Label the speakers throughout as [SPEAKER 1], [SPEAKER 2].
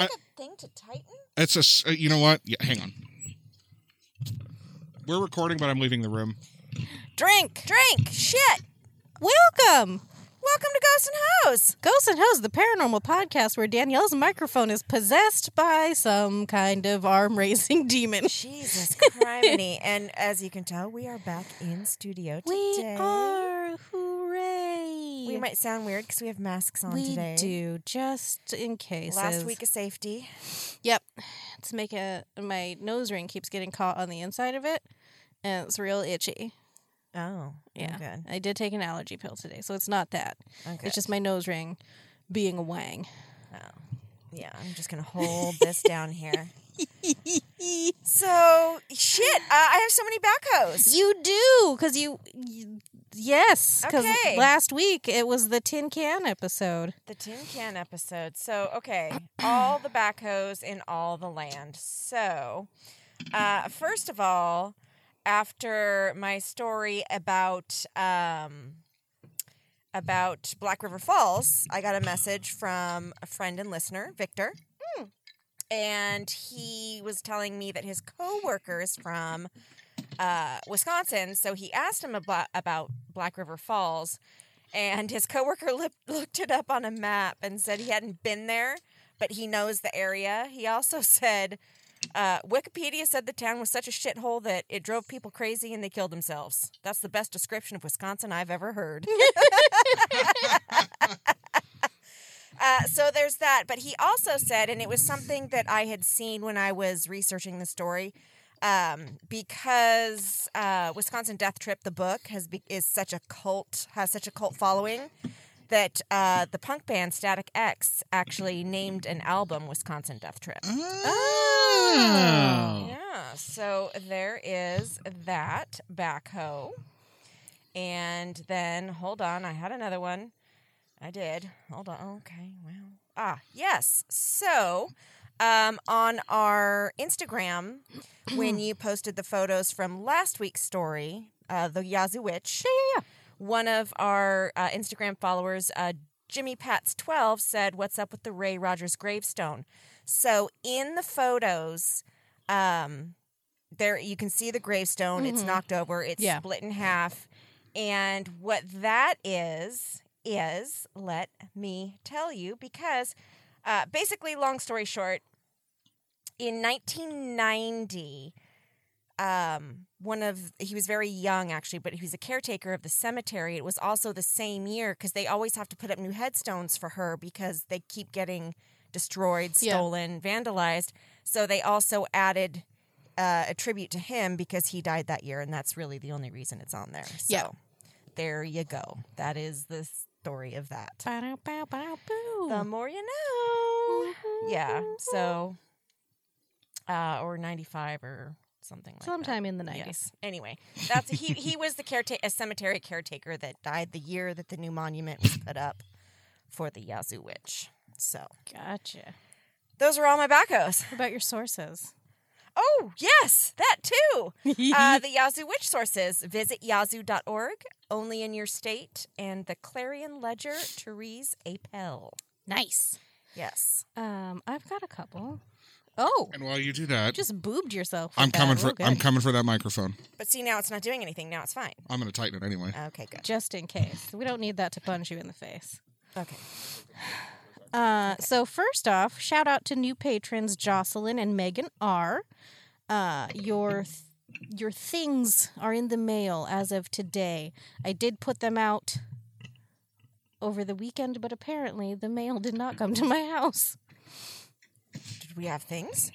[SPEAKER 1] Like a thing to tighten?
[SPEAKER 2] It's a. uh, You know what? Yeah, hang on. We're recording, but I'm leaving the room.
[SPEAKER 3] Drink.
[SPEAKER 1] Drink. Shit.
[SPEAKER 3] Welcome.
[SPEAKER 1] Welcome to Ghost and Hose.
[SPEAKER 3] Ghosts and Hoes, the paranormal podcast where Danielle's microphone is possessed by some kind of arm raising demon.
[SPEAKER 1] Jesus criminy. and as you can tell, we are back in studio today.
[SPEAKER 3] We are. Hooray.
[SPEAKER 1] We might sound weird because we have masks on
[SPEAKER 3] We
[SPEAKER 1] today.
[SPEAKER 3] do, just in case.
[SPEAKER 1] Last week of safety.
[SPEAKER 3] Yep. It's make a my nose ring keeps getting caught on the inside of it, and it's real itchy.
[SPEAKER 1] Oh,
[SPEAKER 3] Yeah.
[SPEAKER 1] Good.
[SPEAKER 3] I did take an allergy pill today, so it's not that.
[SPEAKER 1] Okay.
[SPEAKER 3] It's just my nose ring being a wang.
[SPEAKER 1] Oh. Yeah, I'm just gonna hold this down here. So shit, uh, I have so many backhoes.
[SPEAKER 3] You do, because you, you. Yes, because
[SPEAKER 1] Okay.
[SPEAKER 3] last week it was the tin can episode.
[SPEAKER 1] The tin can episode. So okay, all the backhoes in all the land. So, uh, first of all, after my story about um, about Black River Falls, I got a message from a friend and listener, Victor. And he was telling me that his coworker is from uh, Wisconsin. So he asked him about, about Black River Falls. And his coworker lip, looked it up on a map and said he hadn't been there, but he knows the area. He also said uh, Wikipedia said the town was such a shithole that it drove people crazy and they killed themselves. That's the best description of Wisconsin I've ever heard. Uh, so there's that. But he also said, and it was something that I had seen when I was researching the story, um, because uh, Wisconsin Death Trip, the book, has be- is such a cult, has such a cult following, that uh, the punk band Static X actually named an album Wisconsin Death Trip.
[SPEAKER 2] Oh.
[SPEAKER 1] Yeah, so there is that backhoe. And then, hold on, I had another one. I did. Hold on. Okay, well. Ah, yes. So, um, on our Instagram, when you posted the photos from last week's story, uh, the Yazoo Witch, one of our uh, Instagram followers, uh, Jimmy Pats 12, said, What's up with the Ray Rogers gravestone? So, in the photos, um, there you can see the gravestone. It's knocked over. It's
[SPEAKER 3] Yeah.
[SPEAKER 1] split in half. And what that is is let me tell you because uh, basically, long story short, in 1990, um, one of he was very young actually, but he was a caretaker of the cemetery. It was also the same year because they always have to put up new headstones for her because they keep getting destroyed,
[SPEAKER 3] Yeah.
[SPEAKER 1] stolen, vandalized. So they also added uh, a tribute to him because he died that year, and that's really the only reason it's on there. So
[SPEAKER 3] Yeah.
[SPEAKER 1] there you go. That is the story of that. The more you know. Yeah. So, uh, or 95 or something like that.
[SPEAKER 3] Sometime in the 90s.
[SPEAKER 1] Yes. Anyway, that's he. He was the caretaker, a cemetery caretaker that died the year that the new monument was put up for the Yazoo Witch. So
[SPEAKER 3] Gotcha.
[SPEAKER 1] those are all my backhoes.
[SPEAKER 3] What about your sources?
[SPEAKER 1] Oh yes, that too. uh, the Yazoo Witch sources: visit yazoo.org, only in your state, and the Clarion Ledger. Therese Apel.
[SPEAKER 3] nice.
[SPEAKER 1] Yes.
[SPEAKER 3] Um, I've got a couple. Oh,
[SPEAKER 2] And while you do that,
[SPEAKER 3] just boobed yourself.
[SPEAKER 2] I'm
[SPEAKER 3] with
[SPEAKER 2] coming
[SPEAKER 3] that.
[SPEAKER 2] for
[SPEAKER 3] Real good.
[SPEAKER 2] I'm coming for that microphone.
[SPEAKER 1] But see, now it's not doing anything. Now it's fine.
[SPEAKER 2] I'm going to tighten it anyway.
[SPEAKER 1] Okay, good.
[SPEAKER 3] Just in case. We don't need that to punch you in the face.
[SPEAKER 1] Okay.
[SPEAKER 3] Uh, so first off, shout out to new patrons Jocelyn and Megan R. Uh, your th- your things are in the mail as of today. I did put them out over the weekend, but apparently the mail did not come to my house.
[SPEAKER 1] Did we have things?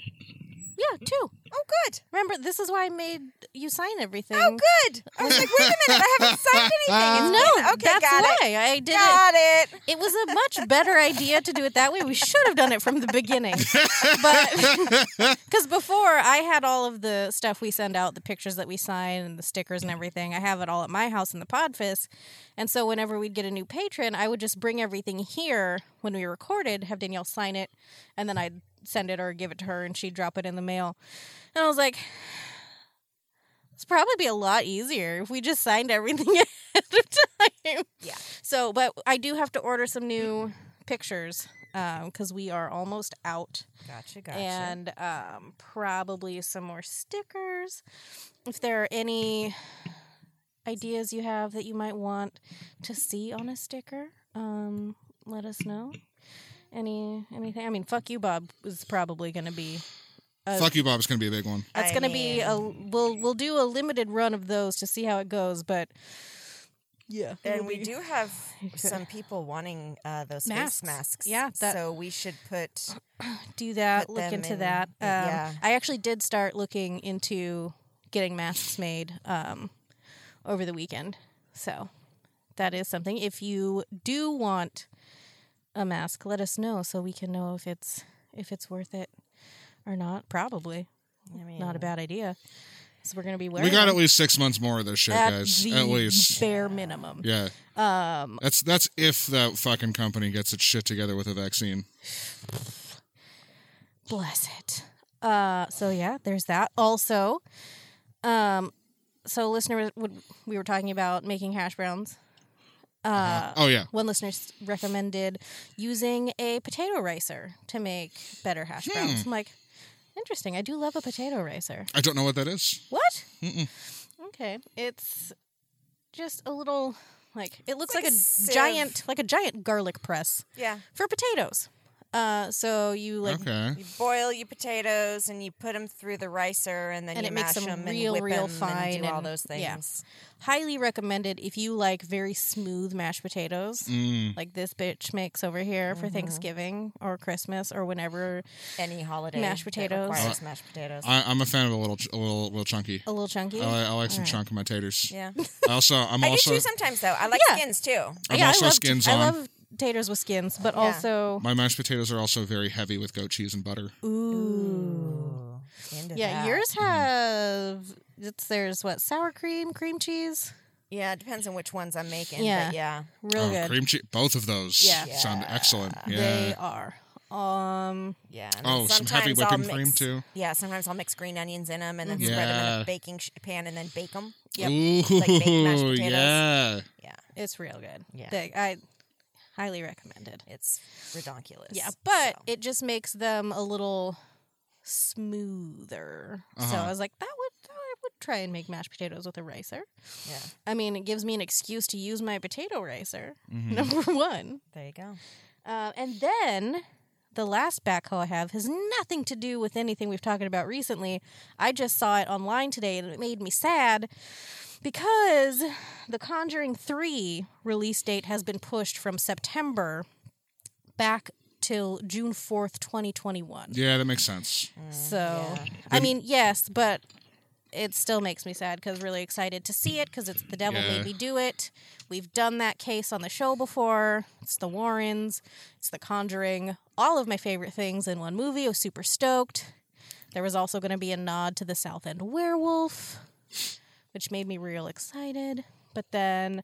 [SPEAKER 3] Yeah, two.
[SPEAKER 1] Oh, good.
[SPEAKER 3] Remember, this is why I made you sign everything.
[SPEAKER 1] Oh, good. I was like, wait a minute. I haven't signed anything. It's
[SPEAKER 3] No,
[SPEAKER 1] been- okay,
[SPEAKER 3] that's
[SPEAKER 1] got
[SPEAKER 3] why
[SPEAKER 1] it.
[SPEAKER 3] I did it.
[SPEAKER 1] Got it.
[SPEAKER 3] It was a much better idea to do it that way. We should have done it from the beginning. But because before I had all of the stuff we send out, the pictures that we sign and the stickers and everything, I have it all at my house in the Podfist. And so whenever we'd get a new patron, I would just bring everything here when we recorded, have Danielle sign it, and then I'd send it or give it to her and she'd drop it in the mail. And I was like, it's probably be a lot easier if we just signed everything ahead of time.
[SPEAKER 1] Yeah.
[SPEAKER 3] So, but I do have to order some new pictures because we are almost out,
[SPEAKER 1] Gotcha, gotcha.
[SPEAKER 3] and um, probably some more stickers. If there are any ideas you have that you might want to see on a sticker, um, let us know. Any anything? I mean, fuck you, Bob is probably going to be. a-
[SPEAKER 2] Fuck you, Bob. It's gonna be a big one.
[SPEAKER 3] That's
[SPEAKER 1] I
[SPEAKER 3] going to be a. We'll we'll do a limited run of those to see how it goes, but. Yeah,
[SPEAKER 1] and we do have some people wanting uh, those
[SPEAKER 3] Masks.
[SPEAKER 1] face masks.
[SPEAKER 3] Yeah, that-
[SPEAKER 1] so we should put.
[SPEAKER 3] do that.
[SPEAKER 1] put
[SPEAKER 3] Look
[SPEAKER 1] them
[SPEAKER 3] into
[SPEAKER 1] in-
[SPEAKER 3] that. Um,
[SPEAKER 1] yeah.
[SPEAKER 3] I actually did start looking into getting masks made um, over the weekend, so that is something. If you do want a mask, let us know so we can know if it's if it's worth it or not. Probably
[SPEAKER 1] I mean,
[SPEAKER 3] not a bad idea. So we're gonna be wearing.
[SPEAKER 2] We got at least six months more of this shit,
[SPEAKER 3] at
[SPEAKER 2] guys.
[SPEAKER 3] the
[SPEAKER 2] At least.
[SPEAKER 3] bare minimum.
[SPEAKER 2] Yeah.
[SPEAKER 3] Um,
[SPEAKER 2] That's that's if that fucking company gets its shit together with a vaccine.
[SPEAKER 3] bless it. Uh, so yeah, there's that. Also, um, so listener, we were talking about making hash browns. Uh,
[SPEAKER 2] Oh yeah.
[SPEAKER 3] one listener recommended using a potato ricer to make better hash browns. I'm like, interesting. I do love a potato ricer.
[SPEAKER 2] I don't know what that is.
[SPEAKER 3] What?
[SPEAKER 2] Mm-mm.
[SPEAKER 3] Okay, it's just a little like it looks
[SPEAKER 1] Like
[SPEAKER 3] like,
[SPEAKER 1] a
[SPEAKER 3] a giant, like a giant garlic press
[SPEAKER 1] Yeah.
[SPEAKER 3] for potatoes. Uh, so you like
[SPEAKER 2] Okay.
[SPEAKER 1] You boil your potatoes and you put them through the ricer and then
[SPEAKER 3] And
[SPEAKER 1] you
[SPEAKER 3] it makes
[SPEAKER 1] mash
[SPEAKER 3] them
[SPEAKER 1] them
[SPEAKER 3] real,
[SPEAKER 1] and whip
[SPEAKER 3] real
[SPEAKER 1] 'em
[SPEAKER 3] fine
[SPEAKER 1] and do all
[SPEAKER 3] and-
[SPEAKER 1] those
[SPEAKER 3] yeah.
[SPEAKER 1] things.
[SPEAKER 3] highly recommended if you like very smooth mashed potatoes
[SPEAKER 2] Mm.
[SPEAKER 3] like this bitch makes over here
[SPEAKER 1] Mm-hmm.
[SPEAKER 3] for Thanksgiving or Christmas or whenever
[SPEAKER 1] Any holiday
[SPEAKER 3] Mashed
[SPEAKER 1] that
[SPEAKER 3] potatoes.
[SPEAKER 1] requires mashed potatoes.
[SPEAKER 2] I, I'm a fan of a little, ch- a little, little chunky.
[SPEAKER 3] a little chunky.
[SPEAKER 2] I, like- I like some
[SPEAKER 3] Alright.
[SPEAKER 2] chunk of my taters.
[SPEAKER 1] yeah,
[SPEAKER 2] I Also, I'm
[SPEAKER 1] I do
[SPEAKER 2] also
[SPEAKER 1] too sometimes though. I like
[SPEAKER 3] Yeah.
[SPEAKER 1] skins too.
[SPEAKER 2] I'm
[SPEAKER 3] yeah,
[SPEAKER 2] also
[SPEAKER 3] I love,
[SPEAKER 2] skins
[SPEAKER 3] I
[SPEAKER 2] on.
[SPEAKER 3] love taters with skins, but
[SPEAKER 1] Yeah.
[SPEAKER 3] also
[SPEAKER 2] my mashed potatoes are also very heavy with goat cheese and butter.
[SPEAKER 3] ooh.
[SPEAKER 1] Into
[SPEAKER 3] Yeah,
[SPEAKER 1] that.
[SPEAKER 3] yours have it's there's what sour cream, cream cheese,
[SPEAKER 1] Yeah, it depends on which ones I'm making.
[SPEAKER 3] Yeah.
[SPEAKER 1] but yeah.
[SPEAKER 3] real
[SPEAKER 2] oh,
[SPEAKER 3] good.
[SPEAKER 2] cream cheese. Both of those
[SPEAKER 3] Yeah.
[SPEAKER 2] sound excellent. Yeah.
[SPEAKER 3] They are. Um,
[SPEAKER 1] Yeah. and
[SPEAKER 2] Oh, some heavy
[SPEAKER 1] sometimes I'll
[SPEAKER 2] whipping cream
[SPEAKER 1] mix-
[SPEAKER 2] too.
[SPEAKER 1] Yeah, sometimes I'll mix green onions in them and then spread them in
[SPEAKER 2] Yeah.
[SPEAKER 1] a baking sh- pan and then bake them.
[SPEAKER 3] Yep.
[SPEAKER 2] Ooh,
[SPEAKER 1] Like baked mashed potatoes.
[SPEAKER 2] yeah.
[SPEAKER 1] Yeah,
[SPEAKER 3] it's real good.
[SPEAKER 1] Yeah.
[SPEAKER 3] They- I highly recommended.
[SPEAKER 1] it's redonkulous.
[SPEAKER 3] Yeah, but
[SPEAKER 1] so.
[SPEAKER 3] it just makes them a little smoother. So
[SPEAKER 2] Uh-huh.
[SPEAKER 3] I was like, that would I would try and make mashed potatoes with a ricer.
[SPEAKER 1] yeah,
[SPEAKER 3] I mean, it gives me an excuse to use my potato ricer.
[SPEAKER 2] Mhm.
[SPEAKER 3] Number one,
[SPEAKER 1] there you go.
[SPEAKER 3] uh, and then the last backhoe I have has nothing to do with anything we've talked about recently. I just saw it online today, and it made me sad because the Conjuring Three release date has been pushed from September back till June fourth, twenty twenty one.
[SPEAKER 2] Yeah, that makes sense.
[SPEAKER 3] So, mm,
[SPEAKER 1] yeah.
[SPEAKER 3] I mean, yes, but it still makes me sad because really excited to see it because it's the devil
[SPEAKER 2] Yeah.
[SPEAKER 3] made me do it. We've done that case on the show before. It's the Warrens, it's the Conjuring, all of my favorite things in one movie. I was super stoked. There was also going to be a nod to the South End werewolf, which made me real excited. But then,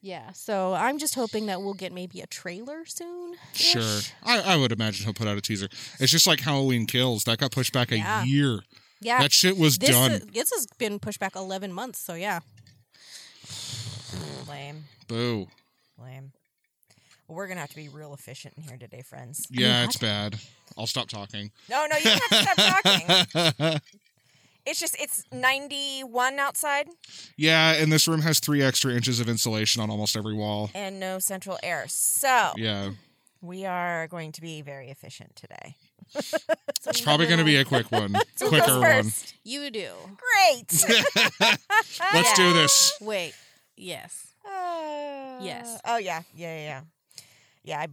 [SPEAKER 3] yeah, so I'm just hoping that we'll get maybe a trailer soon.
[SPEAKER 2] Sure. I, I would imagine he'll put out a teaser. It's just like Halloween Kills. That got pushed back a
[SPEAKER 3] Yeah.
[SPEAKER 2] year.
[SPEAKER 3] Yeah.
[SPEAKER 2] That shit was
[SPEAKER 3] this,
[SPEAKER 2] done.
[SPEAKER 3] uh, this has been pushed back 11 months, so yeah.
[SPEAKER 1] Lame,
[SPEAKER 2] Boo.
[SPEAKER 1] lame. Well, we're gonna have to be real efficient in here today, friends.
[SPEAKER 2] Yeah, it's bad. I'll stop talking.
[SPEAKER 1] No, no, you have to stop talking. It's just it's ninety one outside
[SPEAKER 2] yeah, and this room has three extra inches of insulation on almost every wall.
[SPEAKER 1] and no central air. So
[SPEAKER 2] Yeah.
[SPEAKER 1] we are going to be very efficient today.
[SPEAKER 2] It's probably going to be a quick one.
[SPEAKER 1] Who
[SPEAKER 2] Quicker
[SPEAKER 1] goes
[SPEAKER 2] one.
[SPEAKER 3] You do.
[SPEAKER 1] Great.
[SPEAKER 2] Let's do this.
[SPEAKER 3] Wait. Yes.
[SPEAKER 1] Uh,
[SPEAKER 3] Yes.
[SPEAKER 1] Oh yeah. Yeah. Yeah. Yeah. Yeah. I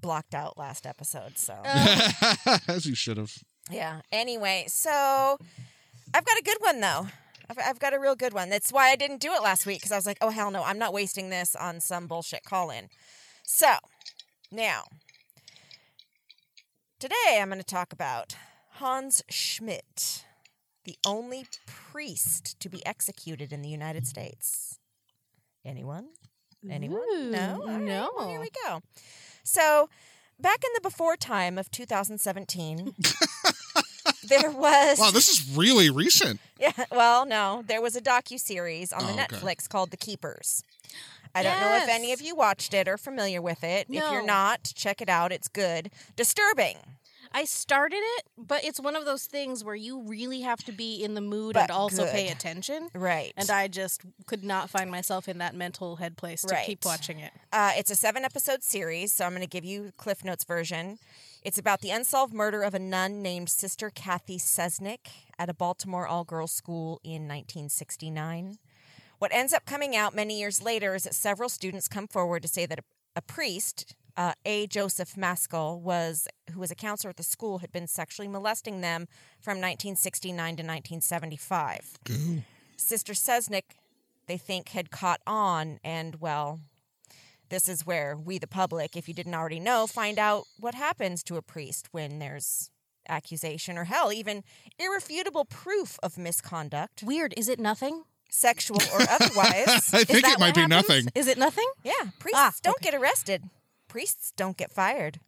[SPEAKER 1] blocked out last episode, so
[SPEAKER 3] Uh,
[SPEAKER 2] As you should have.
[SPEAKER 1] yeah. Anyway, so I've got a good one though. I've, I've got a real good one. That's why I didn't do it last week because I was like, oh hell no, I'm not wasting this on some bullshit call in. So now, today I'm going to talk about Hans Schmidt, the only priest to be executed in the United States. Anyone? Anyone?
[SPEAKER 3] Ooh,
[SPEAKER 1] no? All right,
[SPEAKER 3] no.
[SPEAKER 1] well, here we go. So, back in the before time of 2017, there was
[SPEAKER 2] Wow, this is really recent.
[SPEAKER 1] yeah, well, no, there was a docu series on the
[SPEAKER 2] Oh, okay.
[SPEAKER 1] Netflix called The Keepers. I don't know if any of you watched it or familiar with it. If you're not, check it out. It's good. Disturbing.
[SPEAKER 3] I started it, but it's one of those things where you really have to be in the mood
[SPEAKER 1] But
[SPEAKER 3] and also pay attention.
[SPEAKER 1] Right.
[SPEAKER 3] And I just could not find myself in that mental head place to keep watching it.
[SPEAKER 1] Uh, it's a seven episode series, so I'm going to give you Cliff Notes version. It's about the unsolved murder of a nun named Sister Cathy Cesnik at a Baltimore all girls school in 1969. What ends up coming out many years later is that several students come forward to say that a, a priest, uh, A. Joseph Maskell, was who was a counselor at the school, had been sexually molesting them from 1969 to 1975. Sister Cesnik, they think, had caught on, and well, this is where we, the public, if you didn't already know, find out what happens to a priest when there's accusation or hell, even irrefutable proof of misconduct,
[SPEAKER 3] Weird. Is it nothing?
[SPEAKER 1] Sexual or otherwise.
[SPEAKER 2] I think it might be
[SPEAKER 3] happens?
[SPEAKER 2] nothing.
[SPEAKER 3] Is it nothing?
[SPEAKER 1] Yeah, priests
[SPEAKER 3] Ah,
[SPEAKER 1] don't
[SPEAKER 3] okay.
[SPEAKER 1] get arrested. Priests don't get fired.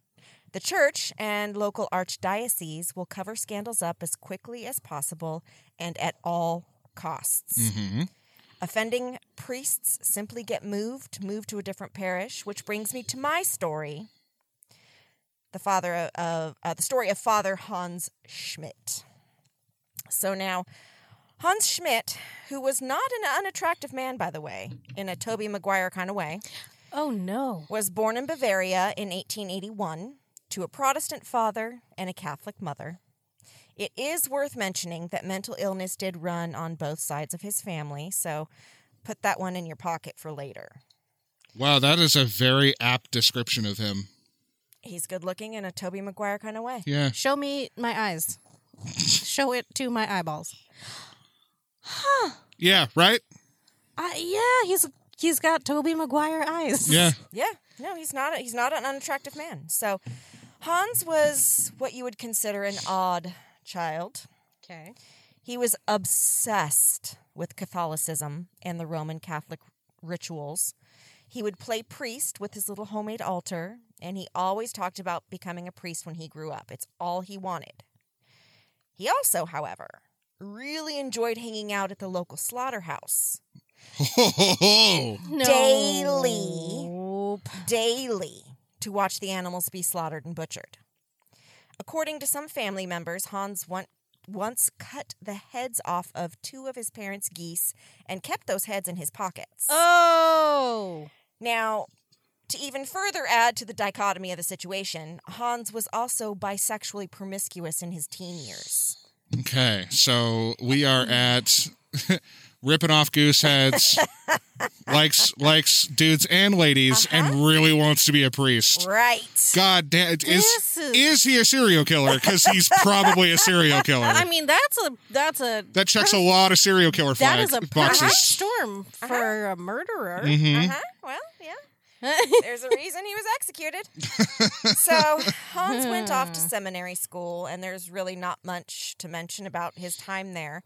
[SPEAKER 1] The church and local archdiocese will cover scandals up as quickly as possible and at all costs.
[SPEAKER 2] hmm
[SPEAKER 1] Offending priests simply get moved, moved to a different parish, which brings me to my story. The father of, of uh, the story of Father Hans Schmidt. So now, Hans Schmidt, who was not an unattractive man, by the way, in a Tobey Maguire kind of way,
[SPEAKER 3] Oh no.
[SPEAKER 1] was born in Bavaria in 1881 to a Protestant father and a Catholic mother. It is worth mentioning that mental illness did run on both sides of his family, so put that one in your pocket for later.
[SPEAKER 2] Wow, that is a very apt description of him.
[SPEAKER 1] He's good looking in a Tobey Maguire kind of way.
[SPEAKER 2] Yeah.
[SPEAKER 3] Show me my eyes. Show it to my eyeballs.
[SPEAKER 2] Yeah, right?
[SPEAKER 3] Uh, yeah, he's he's got Tobey Maguire eyes.
[SPEAKER 2] Yeah.
[SPEAKER 1] Yeah, no, he's not. A, he's not an unattractive man. So Hans was what you would consider an odd child.
[SPEAKER 3] Okay.
[SPEAKER 1] He was obsessed with Catholicism and the Roman Catholic rituals. He would play priest with his little homemade altar, and he always talked about becoming a priest when he grew up. It's all he wanted. He also, however, really enjoyed hanging out at the local slaughterhouse.
[SPEAKER 3] No.
[SPEAKER 1] Daily.
[SPEAKER 3] Nope.
[SPEAKER 1] daily to watch the animals be slaughtered and butchered. According to some family members, Hans want, once cut the heads off of two of his parents' geese and kept those heads in his pockets.
[SPEAKER 3] Oh.
[SPEAKER 1] Now, to even further add to the dichotomy of the situation, Hans was also bisexually promiscuous in his teen years.
[SPEAKER 2] Okay, so we are at ripping off goose heads, likes likes dudes and ladies, and really wants to be a priest.
[SPEAKER 1] Right.
[SPEAKER 2] God damn, is
[SPEAKER 3] is-
[SPEAKER 2] is he a serial killer? Because he's probably a serial killer.
[SPEAKER 3] I mean, that's a that's a
[SPEAKER 2] that checks a lot of serial killer
[SPEAKER 3] that
[SPEAKER 2] flag
[SPEAKER 3] is a
[SPEAKER 2] boxes.
[SPEAKER 3] storm for a murderer.
[SPEAKER 2] Mhm.
[SPEAKER 1] Uh huh. Well. There's a reason he was executed. so Hans went off to seminary school, and there's really not much to mention about his time there.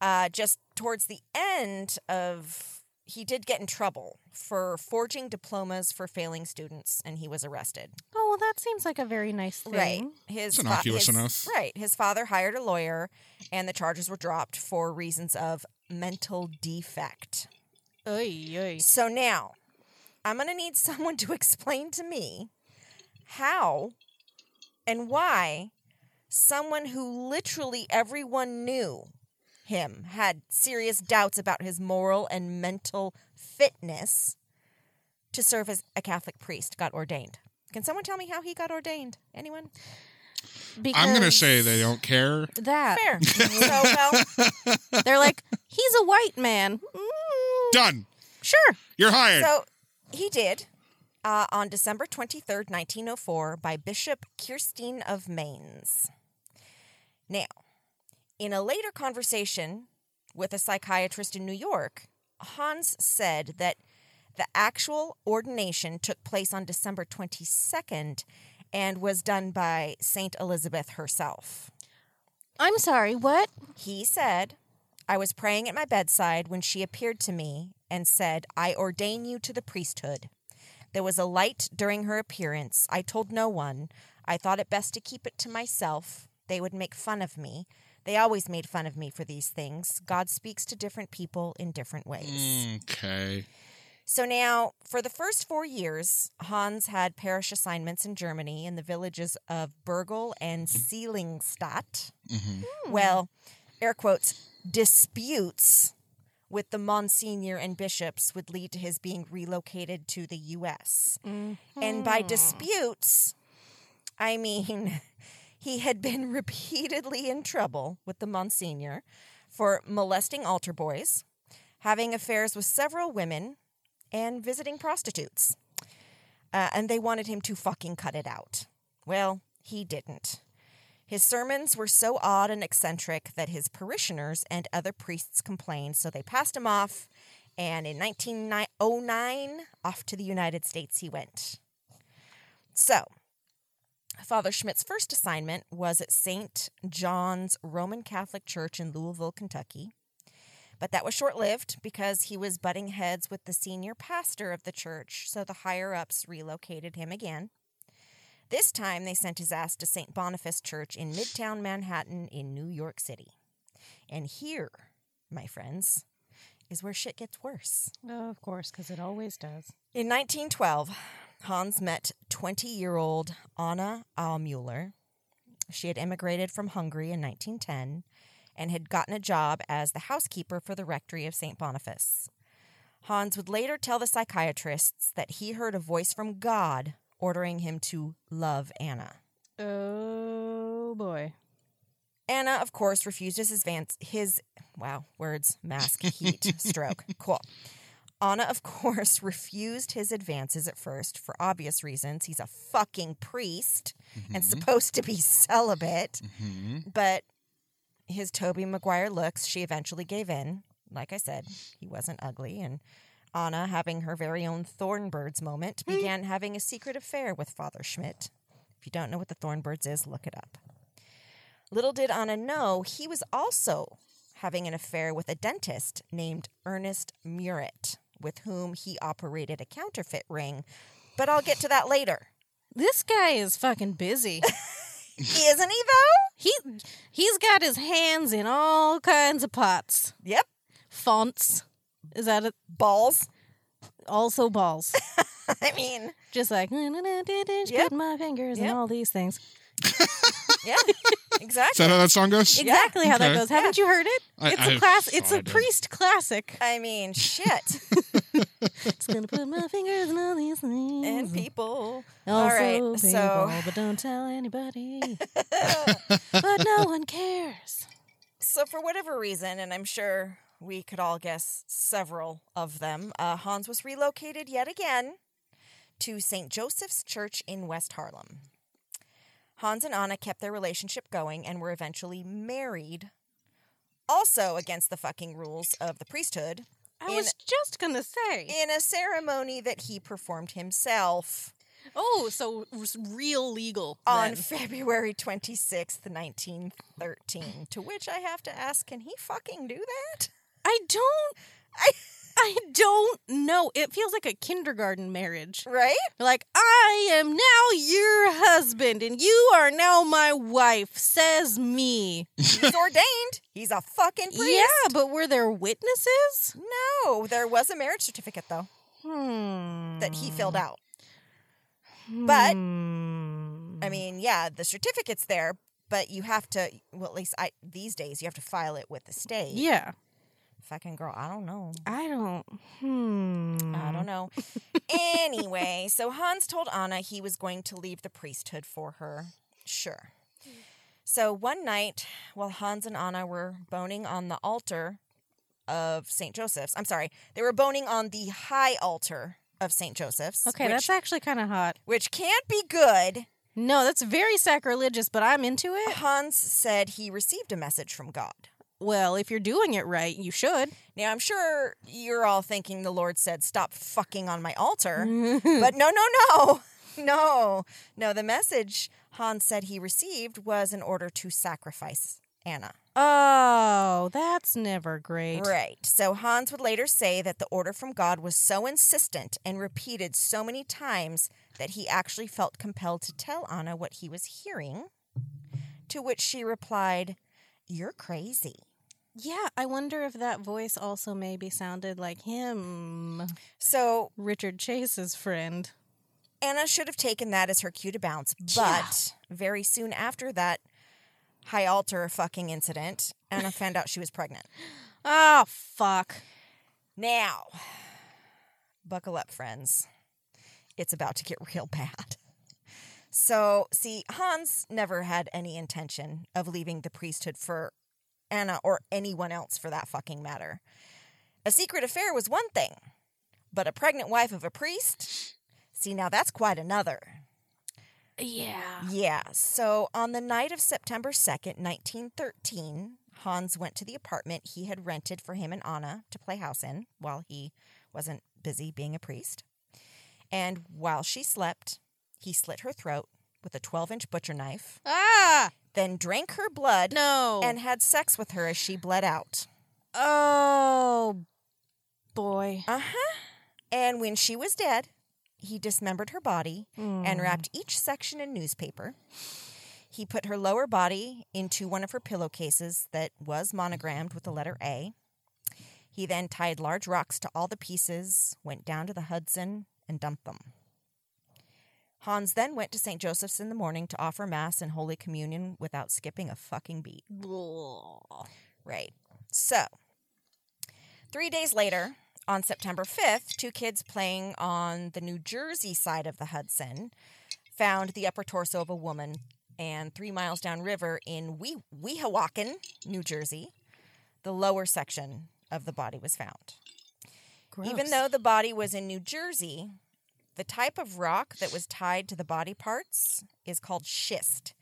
[SPEAKER 1] Uh, just towards the end of, he did get in trouble for forging diplomas for failing students, and he was arrested.
[SPEAKER 3] oh, well, that seems like a very nice thing.
[SPEAKER 1] Right. His
[SPEAKER 2] It's innocuous
[SPEAKER 1] his-
[SPEAKER 2] enough.
[SPEAKER 1] Right. His father hired a lawyer, and the charges were dropped for reasons of mental defect.
[SPEAKER 3] Oy, oy.
[SPEAKER 1] So now, I'm going to need someone to explain to me how and why someone who literally everyone knew him had serious doubts about his moral and mental fitness to serve as a Catholic priest got ordained. Can someone tell me how he got ordained? Anyone?
[SPEAKER 3] Because
[SPEAKER 2] I'm gonna say they don't care.
[SPEAKER 3] that
[SPEAKER 1] Fair. so, well,
[SPEAKER 3] they're like he's a white man. Mm,
[SPEAKER 2] Done.
[SPEAKER 3] sure.
[SPEAKER 2] You're hired.
[SPEAKER 1] So he did uh, on December 23rd, 1904, by Bishop Kirstein of Mainz. Now, in a later conversation with a psychiatrist in New York, Hans said that the actual ordination took place on December 22nd and was done by St. Elizabeth herself.
[SPEAKER 3] I'm sorry. What?
[SPEAKER 1] He said, I was praying at my bedside when she appeared to me and said, I ordain you to the priesthood. There was a light during her appearance. I told no one. I thought it best to keep it to myself. They would make fun of me. They always made fun of me for these things. God speaks to different people in different ways.
[SPEAKER 2] okay.
[SPEAKER 1] So now, for the first four years, Hans had parish assignments in Germany in the villages of Bergel and mm-hmm. Seligenstadt. Mm-hmm. Hmm. Well, air quotes, disputes with the Monsignor and bishops would lead to his being relocated to the U.S. And by disputes, I mean he had been repeatedly in trouble with the Monsignor for molesting altar boys, having affairs with several women, and visiting prostitutes. Uh, and they wanted him to fucking cut it out. Well, he didn't. His sermons were so odd and eccentric that his parishioners and other priests complained, so they passed him off. And in 1909, off to the United States he went. So, Father Schmidt's first assignment was at St. John's Roman Catholic Church in Louisville, Kentucky. But that was short lived because he was butting heads with the senior pastor of the church, so the higher ups relocated him again. This time they sent his ass to St. Boniface Church in Midtown Manhattan in New York City. And here, my friends, is where shit gets worse.
[SPEAKER 3] Oh, of course, because it always does.
[SPEAKER 1] In 1912, Hans met 20 year old Anna Aumüller. She had immigrated from Hungary in 1910 and had gotten a job as the housekeeper for the rectory of St. Boniface. Hans would later tell the psychiatrists that he heard a voice from God ordering him to love Anna.
[SPEAKER 3] Oh boy.
[SPEAKER 1] Anna, of course, refused his advance his wow, words, mask, heat, stroke. Cool. Anna, of course, refused his advances at first for obvious reasons. He's a fucking priest and mm-hmm. supposed to be celibate. Mm-hmm. But his Tobey Maguire looks, she eventually gave in. Like I said, he wasn't ugly. And Anna, having her very own Thornbirds moment, hmm. began having a secret affair with Father Schmidt. If you don't know what the Thornbirds is, look it up. Little did Anna know he was also having an affair with a dentist named Ernest Muret, with whom he operated a counterfeit ring. But I'll get to that later.
[SPEAKER 3] This guy is fucking busy.
[SPEAKER 1] Isn't he, though?
[SPEAKER 3] he he's got his hands in all kinds of pots.
[SPEAKER 1] Yep.
[SPEAKER 3] Fonts. Is that it?
[SPEAKER 1] Balls.
[SPEAKER 3] Also balls.
[SPEAKER 1] I mean,
[SPEAKER 3] Just like
[SPEAKER 1] Yep.
[SPEAKER 3] yep. my fingers
[SPEAKER 1] Yep.
[SPEAKER 3] and all these things.
[SPEAKER 1] yeah, exactly.
[SPEAKER 2] Is
[SPEAKER 1] exactly.
[SPEAKER 2] that how that song goes?
[SPEAKER 3] Exactly how that goes. Haven't you heard it?
[SPEAKER 2] I-
[SPEAKER 3] It's
[SPEAKER 2] I-
[SPEAKER 3] a class. It's
[SPEAKER 2] I
[SPEAKER 3] a
[SPEAKER 2] did.
[SPEAKER 3] priest classic.
[SPEAKER 1] I mean, shit.
[SPEAKER 3] Just gonna put my fingers in all these things.
[SPEAKER 1] and people.
[SPEAKER 3] Also
[SPEAKER 1] All right,
[SPEAKER 3] people,
[SPEAKER 1] so
[SPEAKER 3] but don't tell anybody. but no one cares.
[SPEAKER 1] So, for whatever reason, and I'm sure we could all guess several of them, uh, Hans was relocated yet again to St. Joseph's Church in West Harlem. Hans and Anna kept their relationship going and were eventually married, also against the fucking rules of the priesthood,
[SPEAKER 3] I
[SPEAKER 1] In-
[SPEAKER 3] was just gonna say.
[SPEAKER 1] in a ceremony that he performed himself
[SPEAKER 3] oh, so it was real legal
[SPEAKER 1] on. February 26th, 1913. To which I have to ask, can he fucking do that?
[SPEAKER 3] I don't.
[SPEAKER 1] I,
[SPEAKER 3] I don't know. It feels like a kindergarten marriage.
[SPEAKER 1] right?
[SPEAKER 3] Like, I am now your husband and you are now my wife, says me.
[SPEAKER 1] He's ordained. He's a fucking priest.
[SPEAKER 3] Yeah, but were there witnesses?
[SPEAKER 1] No, there was a marriage certificate though
[SPEAKER 3] Hmm.
[SPEAKER 1] that he filled out. But
[SPEAKER 3] Hmm.
[SPEAKER 1] I mean, yeah, the certificate's there, but you have to. Well, at least I these days you have to file it with the state.
[SPEAKER 3] Yeah.
[SPEAKER 1] Fucking girl, I don't know.
[SPEAKER 3] I don't. Hmm.
[SPEAKER 1] I don't know. anyway, so Hans told Anna he was going to leave the priesthood for her. Sure. So one night, while Hans and Anna were boning on the altar of St. Joseph's, I'm sorry, they were boning on the high altar of St. Joseph's.
[SPEAKER 3] Okay,
[SPEAKER 1] which,
[SPEAKER 3] that's actually kind of hot.
[SPEAKER 1] which can't be good.
[SPEAKER 3] No, that's very sacrilegious, but I'm into it.
[SPEAKER 1] Hans said he received a message from God.
[SPEAKER 3] Well, if you're doing it right, you should.
[SPEAKER 1] Now, I'm sure you're all thinking the Lord said, Stop fucking on my altar. but no, no, no. No. No, the message Hans said he received was an order to sacrifice Anna.
[SPEAKER 3] Oh, that's never great.
[SPEAKER 1] Right. So Hans would later say that the order from God was so insistent and repeated so many times that he actually felt compelled to tell Anna what he was hearing. To which she replied, You're crazy.
[SPEAKER 3] Yeah, I wonder if that voice also maybe sounded like him,
[SPEAKER 1] So
[SPEAKER 3] Richard Chase's friend.
[SPEAKER 1] Anna should have taken that as her cue to bounce, but
[SPEAKER 3] Yeah.
[SPEAKER 1] very soon after that high altar fucking incident, Anna found out she was pregnant.
[SPEAKER 3] Oh, fuck.
[SPEAKER 1] Now, buckle up, friends. It's about to get real bad. So, see, Hans never had any intention of leaving the priesthood for Anna or anyone else for that fucking matter. A secret affair was one thing, but a pregnant wife of a priest? See, now that's quite another.
[SPEAKER 3] Yeah.
[SPEAKER 1] Yeah. So on the night of September 2nd, 1913, Hans went to the apartment he had rented for him and Anna to play house in while he wasn't busy being a priest. And while she slept, he slit her throat with a 12 inch butcher knife,
[SPEAKER 3] Ah!
[SPEAKER 1] then drank her blood
[SPEAKER 3] No.
[SPEAKER 1] and had sex with her as she bled out.
[SPEAKER 3] oh, boy.
[SPEAKER 1] Uh huh. And when she was dead, he dismembered her body and wrapped each section in newspaper. He put her lower body into one of her pillowcases that was monogrammed with the letter A. He then tied large rocks to all the pieces, went down to the Hudson, and dumped them. Hans then went to St. Joseph's in the morning to offer Mass and Holy Communion without skipping a fucking beat. Right. So, three days later, on September 5th, two kids playing on the New Jersey side of the Hudson found the upper torso of a woman, and three miles downriver in Wee- Weehawken, New Jersey, the lower section of the body was found. Even though the body was in New Jersey, the type of rock that was tied to the body parts is called schist,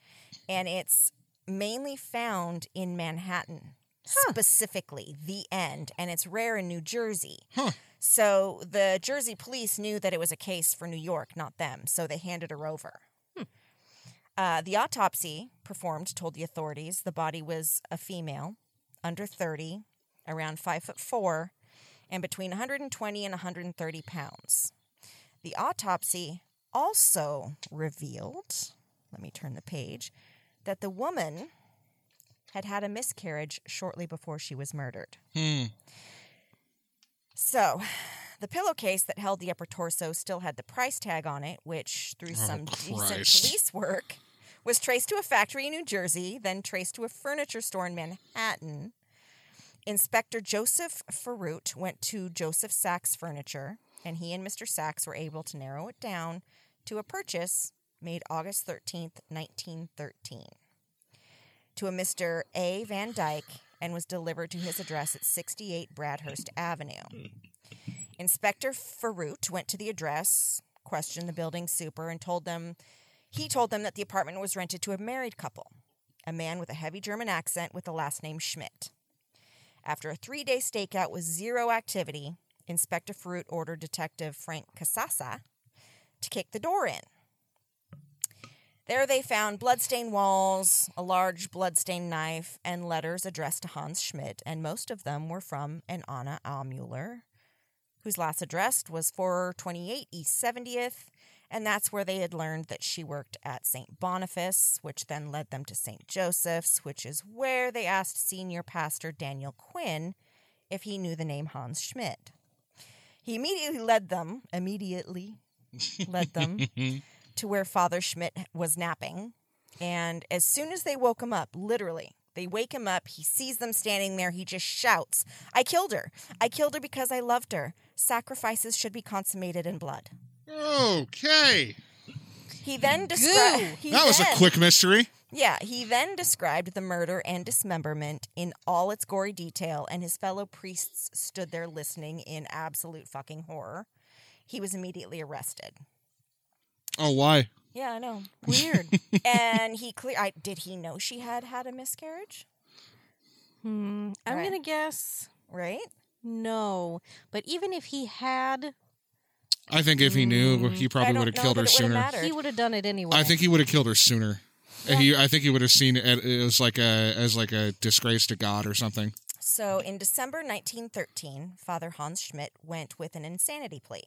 [SPEAKER 1] and it's mainly found in Manhattan, specifically the end, and it's rare in New Jersey.
[SPEAKER 2] Huh.
[SPEAKER 1] So the Jersey police knew that it was a case for New York, not them, so they handed her over. Uh, the autopsy performed told the authorities the body was a female, under 30, around 5 foot 4, and between 120 and 130 pounds. The autopsy also revealed, let me turn the page, that the woman had had a miscarriage shortly before she was murdered.
[SPEAKER 2] Hmm.
[SPEAKER 1] So, the pillowcase that held the upper torso still had the price tag on it, which, through
[SPEAKER 2] Oh,
[SPEAKER 1] some decent police work, was traced to a factory in New Jersey, then traced to a furniture store in Manhattan. Inspector Joseph Faurot went to Joseph Sachs Furniture, and he and Mr. Sachs were able to narrow it down to a purchase made August 13th, 1913, to a Mr. A. Van Dyke and was delivered to his address at 68 Bradhurst Avenue. Inspector Faurot went to the address, questioned the building super, and told them he told them that the apartment was rented to a married couple, a man with a heavy German accent with the last name Schmidt. After a three day stakeout with zero activity, Inspector Faurot ordered Detective Frank Casassa to kick the door in. There they found bloodstained walls, a large bloodstained knife, and letters addressed to Hans Schmidt, and most of them were from an Anna Aumüller, whose last address was 428 East 70th, and that's where they had learned that she worked at St. Boniface, which then led them to St. Joseph's, which is where they asked senior pastor Daniel Quinn if he knew the name Hans Schmidt. He immediately led them, immediately led them to where Father Schmidt was napping. And as soon as they woke him up, literally, they wake him up, he sees them standing there, he just shouts, I killed her. I killed her because I loved her. Sacrifices should be consummated in blood.
[SPEAKER 2] Okay.
[SPEAKER 1] He then described.
[SPEAKER 2] That was a quick mystery.
[SPEAKER 1] Yeah, he then described the murder and dismemberment in all its gory detail, and his fellow priests stood there listening in absolute fucking horror. He was immediately arrested.
[SPEAKER 2] Oh, why?
[SPEAKER 1] Yeah, I know.
[SPEAKER 3] Weird.
[SPEAKER 1] and he clear. I did he know she had had a miscarriage?
[SPEAKER 3] hmm. I'm
[SPEAKER 1] Right.
[SPEAKER 3] going to guess
[SPEAKER 1] Right?
[SPEAKER 3] no. But even if he had,
[SPEAKER 2] I think if he knew, he
[SPEAKER 1] I
[SPEAKER 2] probably
[SPEAKER 1] don't
[SPEAKER 2] would have
[SPEAKER 1] know
[SPEAKER 2] killed
[SPEAKER 1] that
[SPEAKER 2] her
[SPEAKER 1] it would've
[SPEAKER 2] sooner.
[SPEAKER 1] mattered.
[SPEAKER 3] he would have done it anyway.
[SPEAKER 2] I think he would have killed her sooner. He, I think he would have seen it as like a as like a disgrace to God or something.
[SPEAKER 1] So in December 1913, Father Hans Schmidt went with an insanity plea.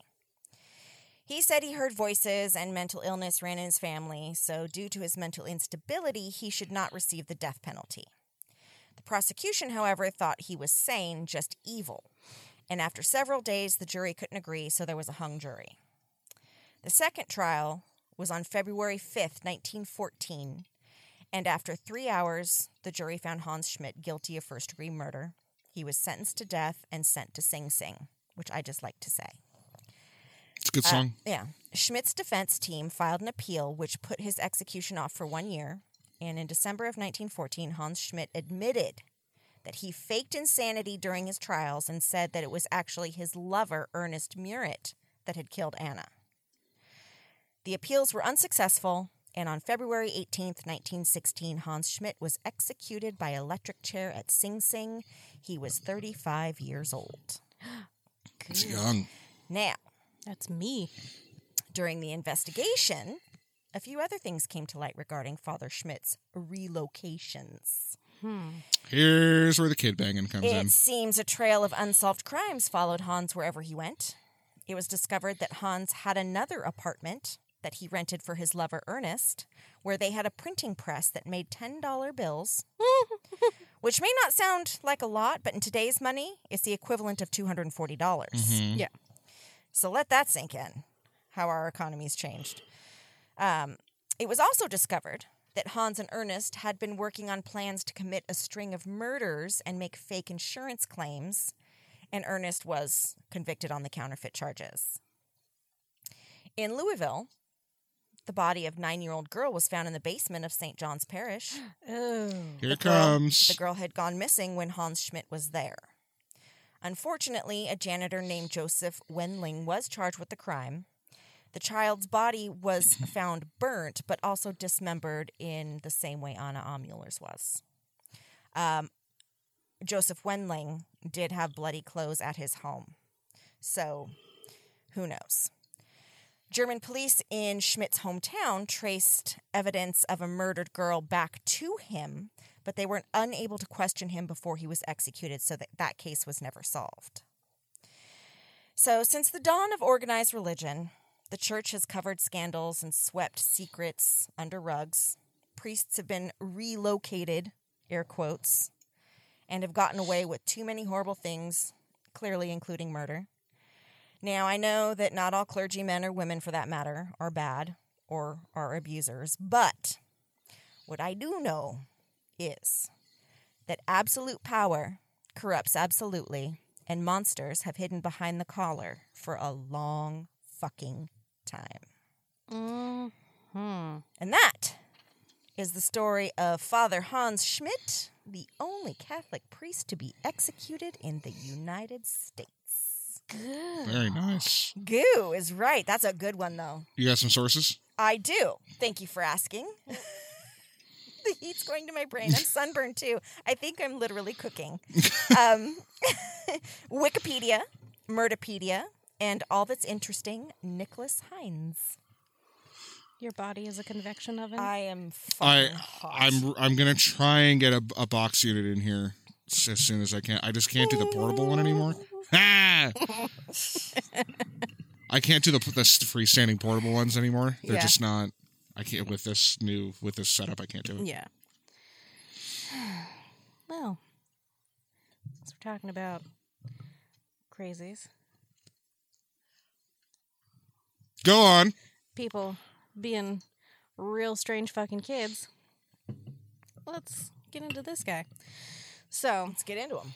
[SPEAKER 1] He said he heard voices and mental illness ran in his family, so due to his mental instability, he should not receive the death penalty. The prosecution, however, thought he was sane, just evil. And after several days, the jury couldn't agree, so there was a hung jury. The second trial was on February 5th, 1914, and after three hours, the jury found Hans Schmidt guilty of first degree murder. He was sentenced to death and sent to Sing Sing, which I just like to say.
[SPEAKER 2] It's a good
[SPEAKER 1] Uh,
[SPEAKER 2] song.
[SPEAKER 1] yeah. Schmidt's defense team filed an appeal which put his execution off for one year. And in December of 1914, Hans Schmidt admitted that he faked insanity during his trials and said that it was actually his lover, Ernest Muret, that had killed Anna. The appeals were unsuccessful, and on February 18th, 1916, Hans Schmidt was executed by electric chair at Sing Sing. He was 35 years old.
[SPEAKER 2] It's young.
[SPEAKER 1] Now,
[SPEAKER 3] That's me.
[SPEAKER 1] during the investigation, a few other things came to light regarding Father Schmidt's relocations. Hmm.
[SPEAKER 2] Here's where the kid banging comes in.
[SPEAKER 1] It seems a trail of unsolved crimes followed Hans wherever he went. It was discovered that Hans had another apartment that he rented for his lover Ernest, where they had a printing press that made $10 bills, which may not sound like a lot, but in today's money, it's the equivalent of $240. dollars
[SPEAKER 3] Yeah.
[SPEAKER 1] So let that sink in, how our economy's changed. Um, it was also discovered that Hans and Ernest had been working on plans to commit a string of murders and make fake insurance claims, and Ernest was convicted on the counterfeit charges. In Louisville, the body of nine-year-old girl was found in the basement of St. John's Parish.
[SPEAKER 3] Oh.
[SPEAKER 2] Here it
[SPEAKER 1] girl-
[SPEAKER 2] comes.
[SPEAKER 1] The girl had gone missing when Hans Schmidt was there. Unfortunately, a janitor named Joseph Wendling was charged with the crime. The child's body was found burnt, but also dismembered in the same way Anna Aumüller's was. Um, Joseph Wendling did have bloody clothes at his home. So, who knows? German police in Schmidt's hometown traced evidence of a murdered girl back to him, but they were unable to question him before he was executed, so that that case was never solved. So, since the dawn of organized religion, the church has covered scandals and swept secrets under rugs. Priests have been relocated, air quotes, and have gotten away with too many horrible things, clearly including murder. Now, I know that not all clergymen or women, for that matter, are bad or are abusers, but what I do know is that absolute power corrupts absolutely, and monsters have hidden behind the collar for a long fucking time.
[SPEAKER 3] Hmm.
[SPEAKER 1] And that is the story of Father Hans Schmidt, the only Catholic priest to be executed in the United States.
[SPEAKER 2] Very nice.
[SPEAKER 1] Goo is right. That's a good one, though.
[SPEAKER 2] You got some sources?
[SPEAKER 1] I do. Thank you for asking. the heat's going to my brain. I'm sunburned too. I think I'm literally cooking. um, Wikipedia, Murderpedia, and all that's interesting, Nicholas Hines.
[SPEAKER 3] Your body is a convection oven.
[SPEAKER 1] I am
[SPEAKER 2] I
[SPEAKER 1] hot.
[SPEAKER 2] I'm. I'm gonna try and get a, a box unit in here s- as soon as I can. I just can't do the portable one anymore. Ah! I can't do the the freestanding portable ones anymore. They're
[SPEAKER 1] Yeah.
[SPEAKER 2] just not. I can't with this new with this setup. I can't do it.
[SPEAKER 3] yeah. Well, we're talking about crazies,
[SPEAKER 2] Go on.
[SPEAKER 3] people being real strange fucking kids. Let's get into this guy. So,
[SPEAKER 1] Let's get into them.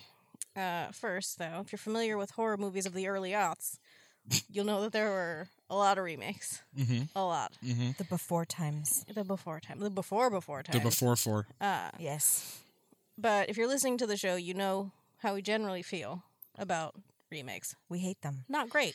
[SPEAKER 3] uh, first, though, if you're familiar with horror movies of the early aughts, you'll know that there were a lot of remakes.
[SPEAKER 2] Mm-hmm.
[SPEAKER 3] A lot.
[SPEAKER 2] Mm-hmm.
[SPEAKER 1] The before times.
[SPEAKER 3] The before time. The before before time.
[SPEAKER 2] The before four.
[SPEAKER 3] Uh,
[SPEAKER 1] Yes.
[SPEAKER 3] but if you're listening to the show, you know how we generally feel about remakes.
[SPEAKER 1] We hate them.
[SPEAKER 3] Not great.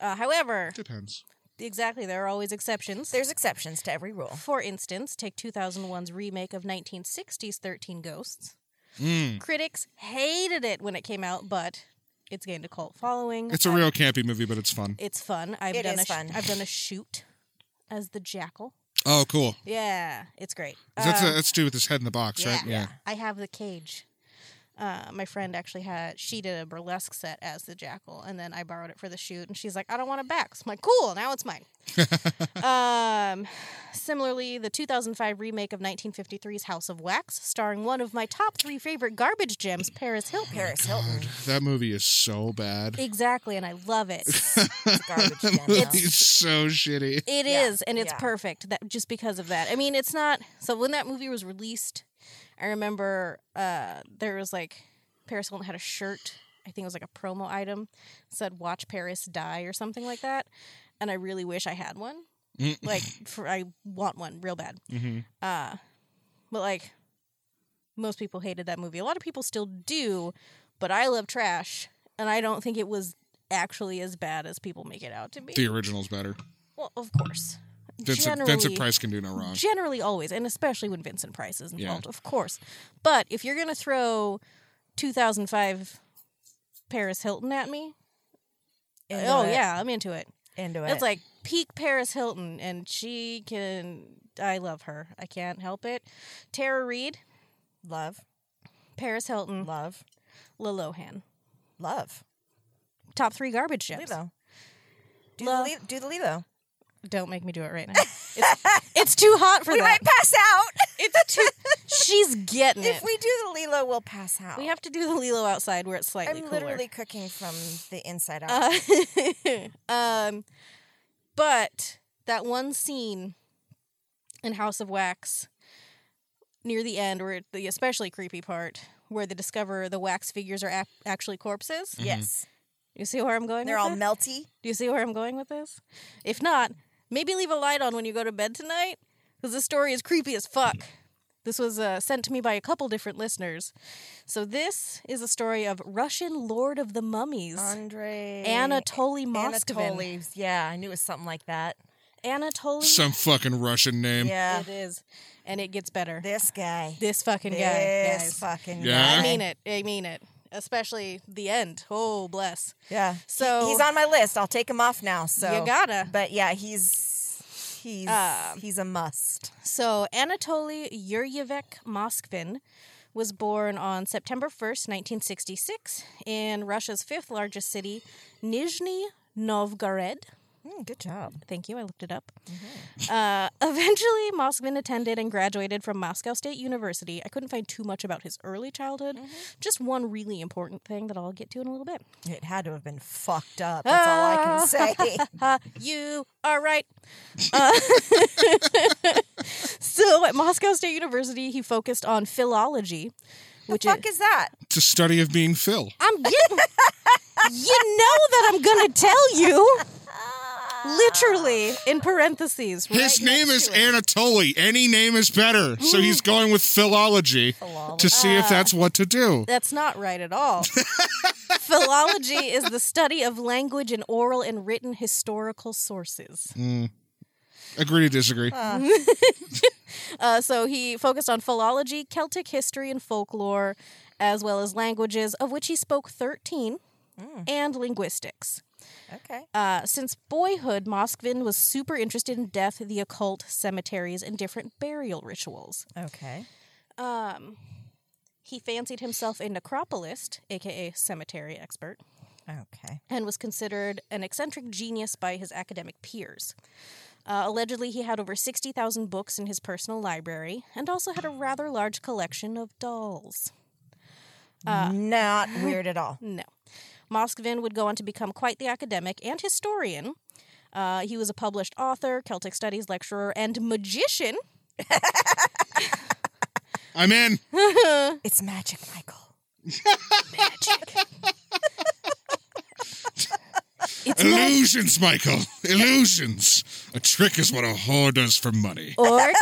[SPEAKER 3] Uh, however,
[SPEAKER 2] Depends.
[SPEAKER 3] exactly, there are always exceptions.
[SPEAKER 1] There's exceptions to every rule.
[SPEAKER 3] For instance, take 2001's remake of 1960's 13 Ghosts.
[SPEAKER 2] Mm.
[SPEAKER 3] Critics hated it when it came out, but it's gained a cult following.
[SPEAKER 2] It's a real campy movie, but it's fun.
[SPEAKER 3] It's fun. I've
[SPEAKER 1] It
[SPEAKER 3] done
[SPEAKER 1] is
[SPEAKER 3] a sh-
[SPEAKER 1] fun.
[SPEAKER 3] I've done a shoot as the jackal.
[SPEAKER 2] Oh, cool.
[SPEAKER 3] Yeah, it's great.
[SPEAKER 2] That's
[SPEAKER 3] Um,
[SPEAKER 2] a, that's to do with his head in the box, right?
[SPEAKER 3] yeah. I have the cage. Uh, my friend actually had she did a burlesque set as the jackal, and then I borrowed it for the shoot. And she's like, "I don't want it back." So I'm like, "Cool, now it's mine." um, similarly, the 2005 remake of 1953's House of Wax, starring one of my top three favorite garbage gems, Paris Hilton.
[SPEAKER 1] Paris Hilton.
[SPEAKER 2] That movie is so bad.
[SPEAKER 3] Exactly, and I love it.
[SPEAKER 1] It's garbage.
[SPEAKER 2] It's so shitty.
[SPEAKER 3] It
[SPEAKER 1] Yeah,
[SPEAKER 3] is, and it's
[SPEAKER 1] yeah.
[SPEAKER 3] perfect. That just because of that. I mean, it's not. So when that movie was released, I remember uh, there was like Paris Hilton had a shirt. I think it was like a promo item said "Watch Paris Die" or something like that, and I really wish I had one.
[SPEAKER 2] Mm.
[SPEAKER 3] Like, for I want one real bad.
[SPEAKER 2] hmm
[SPEAKER 3] Uh, but like most people hated that movie. A lot of people still do, but I love trash, and I don't think it was actually as bad as people make it out to be.
[SPEAKER 2] The original's better.
[SPEAKER 3] Well, of course.
[SPEAKER 2] Vincent,
[SPEAKER 3] generally,
[SPEAKER 2] Vincent Price can do no wrong.
[SPEAKER 3] generally always, and especially when Vincent Price is
[SPEAKER 2] Yeah.
[SPEAKER 3] involved, of course. But if you're gonna throw 2005 Paris Hilton at me,
[SPEAKER 1] Into
[SPEAKER 3] oh
[SPEAKER 1] it.
[SPEAKER 3] yeah, I'm into it.
[SPEAKER 1] Into it.
[SPEAKER 3] It's like peak Paris Hilton, and she can. I love her. I can't help it. Tara Reid,
[SPEAKER 1] love,
[SPEAKER 3] Paris Hilton,
[SPEAKER 1] love,
[SPEAKER 3] Lilohan.
[SPEAKER 1] love.
[SPEAKER 3] Top three garbage gems.
[SPEAKER 1] Lilo. Do
[SPEAKER 3] Love.
[SPEAKER 1] the Li- do the Lilo.
[SPEAKER 3] Don't make me do it right now. It's, it's too hot for
[SPEAKER 1] We
[SPEAKER 3] that.
[SPEAKER 1] might pass out.
[SPEAKER 3] It's too. She's getting it.
[SPEAKER 1] if we do the Lilo, we'll pass out.
[SPEAKER 3] We have to do the Lilo outside where it's slightly
[SPEAKER 1] I'm
[SPEAKER 3] cooler.
[SPEAKER 1] literally cooking from the inside out.
[SPEAKER 3] Uh, um, but that one scene in House of Wax near the end, where the especially creepy part, where they discover the wax figures are ac- actually corpses.
[SPEAKER 1] yes,
[SPEAKER 3] You see where I'm going?
[SPEAKER 1] they're
[SPEAKER 3] with
[SPEAKER 1] all
[SPEAKER 3] this?
[SPEAKER 1] melty.
[SPEAKER 3] Do you see where I'm going with this? If not, maybe leave a light on when you go to bed tonight, because this story is creepy as fuck. This was uh, sent to me by a couple different listeners. So this is a story of Russian Lord of the Mummies,
[SPEAKER 1] Andre
[SPEAKER 3] Anatoly Moskvin.
[SPEAKER 1] Anatoly. Yeah, I knew it was something like that.
[SPEAKER 3] Anatoly.
[SPEAKER 2] Some fucking Russian name.
[SPEAKER 1] Yeah,
[SPEAKER 3] It is, and it gets better.
[SPEAKER 1] this guy.
[SPEAKER 3] This fucking guy,
[SPEAKER 1] This
[SPEAKER 3] guys.
[SPEAKER 1] fucking
[SPEAKER 2] Yeah?
[SPEAKER 1] guy.
[SPEAKER 3] I mean it. I mean it. Especially the end. Oh, bless.
[SPEAKER 1] Yeah.
[SPEAKER 3] So-
[SPEAKER 1] He- he's on my list. I'll take him off now. So
[SPEAKER 3] You gotta.
[SPEAKER 1] But yeah, he's he's
[SPEAKER 3] Um,
[SPEAKER 1] he's a must.
[SPEAKER 3] So, Anatoly Yuryevich Moskvin was born on September 1st, 1966, in Russia's fifth largest city, Nizhny Novgorod.
[SPEAKER 1] Mm, good job.
[SPEAKER 3] Thank you, I looked it up. Uh, eventually, Moskvin attended and graduated from Moscow State University. I couldn't find too much about his early childhood, just one really important thing that I'll get to in a little bit.
[SPEAKER 1] It had to have been fucked up. That's all I can say.
[SPEAKER 3] You are right. Uh, so, at Moscow State University, he focused on philology, which
[SPEAKER 1] the fuck is that?
[SPEAKER 2] It's a study of being Phil.
[SPEAKER 3] I'm getting. you know that I'm gonna tell you. Literally in parentheses.
[SPEAKER 2] His
[SPEAKER 3] right
[SPEAKER 2] name is
[SPEAKER 3] to.
[SPEAKER 2] Anatoly. Any name is better. So he's going with philology to see if that's uh, what to do.
[SPEAKER 3] That's not right at all. Philology is the study of language in oral and written historical sources. Mm.
[SPEAKER 2] Agree to disagree.
[SPEAKER 3] Uh. uh, so he focused on philology, Celtic history, and folklore, as well as languages, of which he spoke 13, mm. and linguistics.
[SPEAKER 1] Okay.
[SPEAKER 3] Uh, since boyhood, Moskvin was super interested in death, the occult, cemeteries, and different burial rituals.
[SPEAKER 1] Okay.
[SPEAKER 3] Um, he fancied himself a necropolist, aka cemetery expert,
[SPEAKER 1] Okay.
[SPEAKER 3] and was considered an eccentric genius by his academic peers. Uh, allegedly, he had over 60,000 books in his personal library and also had a rather large collection of dolls.
[SPEAKER 1] Not weird at all.
[SPEAKER 3] No. Moskvin would go on to become quite the academic and historian. Uh, he was a published author, Celtic studies lecturer, and magician.
[SPEAKER 2] I'm in.
[SPEAKER 1] It's magic, Michael.
[SPEAKER 3] It's ma-
[SPEAKER 2] Illusions, Michael. Illusions. A trick is what a whore does for money.
[SPEAKER 3] or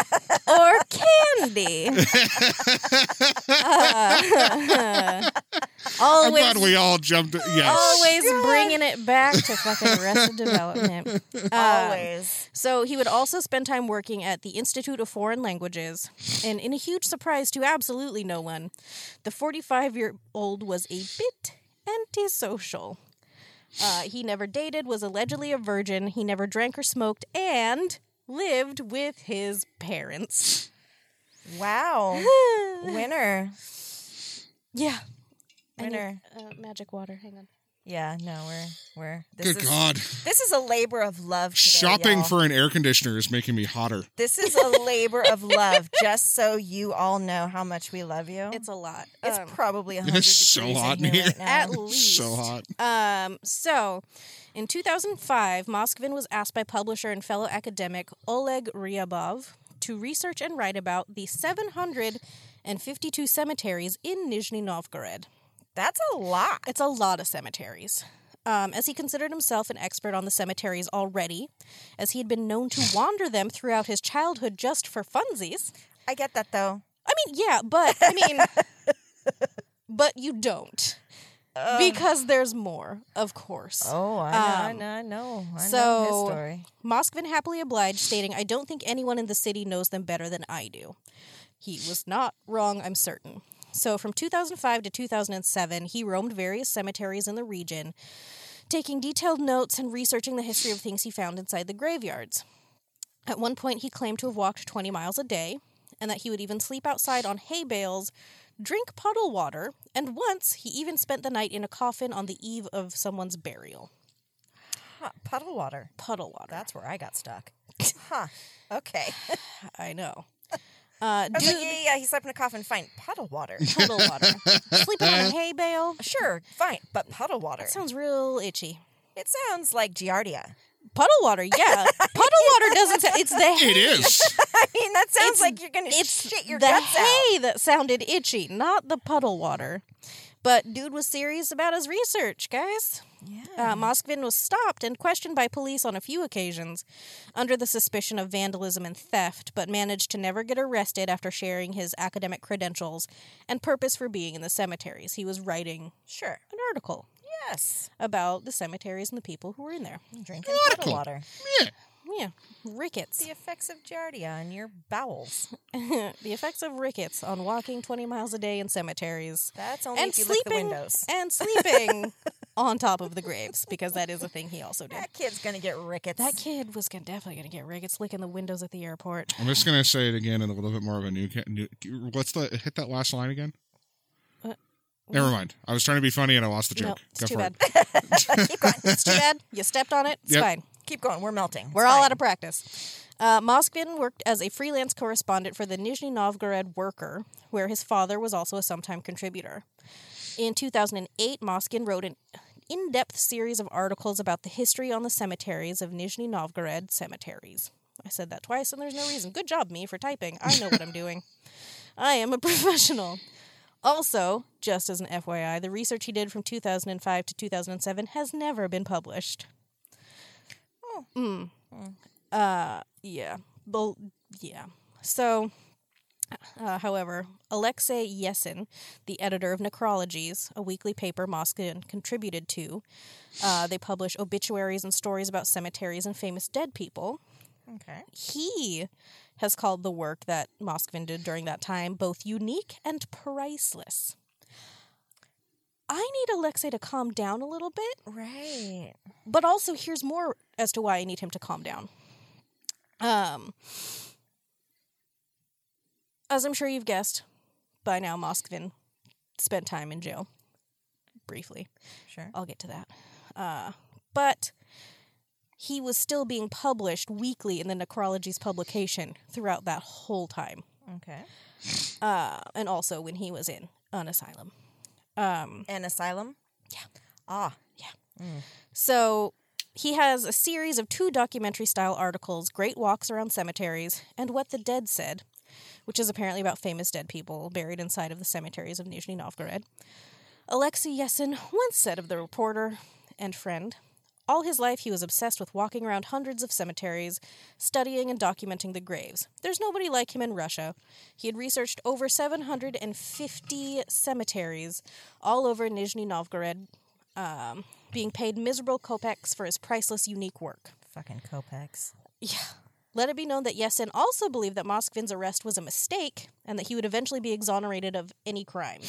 [SPEAKER 3] or candy. Uh,
[SPEAKER 2] I'm
[SPEAKER 3] always,
[SPEAKER 2] glad we all jumped. Yes.
[SPEAKER 3] always bringing it back to fucking Arrested Development. Uh,
[SPEAKER 1] Always.
[SPEAKER 3] So he would also spend time working at the Institute of Foreign Languages, and in a huge surprise to absolutely no one, the 45 year old was a bit antisocial. Uh, he never dated, was allegedly a virgin, he never drank or smoked, and lived with his parents.
[SPEAKER 1] Wow. Winner.
[SPEAKER 3] Yeah, I need,
[SPEAKER 1] Winner.
[SPEAKER 3] uh, magic water. Hang on.
[SPEAKER 1] Yeah, no, we're we're this
[SPEAKER 2] Good
[SPEAKER 1] is
[SPEAKER 2] God.
[SPEAKER 1] this is a labor of love. Today,
[SPEAKER 2] Shopping
[SPEAKER 1] y'all.
[SPEAKER 2] for an air conditioner is making me hotter.
[SPEAKER 1] this is a labor of love. Just so you all know how much we love you.
[SPEAKER 3] It's a lot.
[SPEAKER 1] It's
[SPEAKER 3] Um,
[SPEAKER 1] probably a hundred
[SPEAKER 2] It's so
[SPEAKER 1] degrees
[SPEAKER 2] hot
[SPEAKER 1] in
[SPEAKER 2] in
[SPEAKER 1] here,
[SPEAKER 2] here.
[SPEAKER 1] right now.
[SPEAKER 3] at least.
[SPEAKER 2] So hot.
[SPEAKER 3] Um, so, in 2005, Moskvin was asked by publisher and fellow academic Oleg Ryabov to research and write about the 752 cemeteries in Nizhny Novgorod.
[SPEAKER 1] That's a lot.
[SPEAKER 3] It's a lot of cemeteries. Um, as he considered himself an expert on the cemeteries already, as he had been known to wander them throughout his childhood just for funsies.
[SPEAKER 1] I get that though.
[SPEAKER 3] I mean, yeah, but I mean, but you don't. because there's more, of course.
[SPEAKER 1] Oh, I know, I
[SPEAKER 3] Um,
[SPEAKER 1] know, I know. I know
[SPEAKER 3] so-
[SPEAKER 1] his story.
[SPEAKER 3] Moskvin happily obliged, stating, I don't think anyone in the city knows them better than I do. He was not wrong, I'm certain. So from 2005 to 2007, he roamed various cemeteries in the region, taking detailed notes and researching the history of things he found inside the graveyards. At one point, he claimed to have walked 20 miles a day, and that he would even sleep outside on hay bales, drink puddle water, and once he even spent the night in a coffin on the eve of someone's burial.
[SPEAKER 1] Huh, puddle water.
[SPEAKER 3] Puddle water.
[SPEAKER 1] That's where I got stuck. huh. Okay.
[SPEAKER 3] I know. Uh, dude,
[SPEAKER 1] like, yeah, yeah, he slept in a coffin. Fine. Puddle water.
[SPEAKER 3] puddle water. Sleeping on a hay bale.
[SPEAKER 1] sure, fine. But puddle water.
[SPEAKER 3] That sounds real itchy.
[SPEAKER 1] it sounds like Giardia.
[SPEAKER 3] Puddle water, yeah. Puddle water doesn't. Sound, it's the hay.
[SPEAKER 2] It is.
[SPEAKER 1] I mean, that sounds
[SPEAKER 3] It's-
[SPEAKER 1] like you're going to
[SPEAKER 3] It's
[SPEAKER 1] shit your
[SPEAKER 3] the
[SPEAKER 1] guts out.
[SPEAKER 3] hay that sounded itchy, not the puddle water. But dude was serious about his research, guys.
[SPEAKER 1] Yeah.
[SPEAKER 3] Uh, Moskvin was stopped and questioned by police on a few occasions under the suspicion of vandalism and theft, but managed to never get arrested after sharing his academic credentials and purpose for being in the cemeteries. He was writing
[SPEAKER 1] Sure.
[SPEAKER 3] an article
[SPEAKER 1] Yes.
[SPEAKER 3] about the cemeteries and the people who were in there.
[SPEAKER 1] Drinking water.
[SPEAKER 2] Yeah.
[SPEAKER 3] Yeah, rickets.
[SPEAKER 1] The effects of Giardia on your bowels.
[SPEAKER 3] the effects of rickets on walking 20 miles a day in cemeteries.
[SPEAKER 1] That's only
[SPEAKER 3] and
[SPEAKER 1] if you lick the
[SPEAKER 3] sleeping
[SPEAKER 1] windows.
[SPEAKER 3] and sleeping on top of the graves because that is a thing he also did.
[SPEAKER 1] That kid's going to get rickets.
[SPEAKER 3] That kid was gonna, definitely going to get rickets licking the windows at the airport.
[SPEAKER 2] I'm just gonna say it again in a little bit more of a new. ca- new what's the hit that last line again?
[SPEAKER 3] Uh,
[SPEAKER 2] Never mind. I was trying to be funny and I lost the
[SPEAKER 3] No,
[SPEAKER 2] joke.
[SPEAKER 3] it's
[SPEAKER 2] Go
[SPEAKER 3] too
[SPEAKER 2] for
[SPEAKER 3] bad.
[SPEAKER 2] it.
[SPEAKER 1] Keep going.
[SPEAKER 3] It's too bad. You stepped on it. It's
[SPEAKER 2] Yep.
[SPEAKER 3] fine.
[SPEAKER 1] Keep going. We're melting.
[SPEAKER 3] We're all out of practice. Uh, Moskvin worked as a freelance correspondent for the Nizhny Novgorod Worker, where his father was also a sometime contributor. In 2008, Moskvin wrote an in depth series of articles about the history on the cemeteries of Nizhny Novgorod cemeteries. I said that twice, and there's no reason. Good job, me, for typing. I know what I'm doing. I am a professional. Also, just as an FYI, the research he did from 2005 to 2007 has never been published. Mm. Uh, yeah. Well, yeah. So, uh, however, Alexei Yesin, the editor of Necrologies, a weekly paper Moskvin contributed to, uh, they publish obituaries and stories about cemeteries and famous dead people.
[SPEAKER 1] Okay.
[SPEAKER 3] He has called the work that Moskvin did during that time both unique and priceless. I need Alexei to calm down a little bit,
[SPEAKER 1] Right.
[SPEAKER 3] but also here's more as to why I need him to calm down. Um, as I'm sure you've guessed by now, Moskvin spent time in jail. Briefly,
[SPEAKER 1] Sure.
[SPEAKER 3] I'll get to that. Uh, but he was still being published weekly in the necrology's publication throughout that whole time,
[SPEAKER 1] Okay.
[SPEAKER 3] uh, and also when he was in an asylum. Um,
[SPEAKER 1] An asylum?
[SPEAKER 3] Yeah.
[SPEAKER 1] Ah. Yeah.
[SPEAKER 3] So he has a series of two documentary style articles Great Walks Around Cemeteries and What the Dead Said, which is apparently about famous dead people buried inside of the cemeteries of Nizhny Novgorod. Alexei Yesin once said of the reporter and friend All his life, he was obsessed with walking around hundreds of cemeteries, studying and documenting the graves. There's nobody like him in Russia. He had researched over 750 cemeteries all over Nizhny Novgorod, um, being paid miserable kopecks for his priceless, unique work.
[SPEAKER 1] Fucking kopecks.
[SPEAKER 3] Yeah. Let it be known that Yesin also believed that Moskvin's arrest was a mistake and that he would eventually be exonerated of any crime.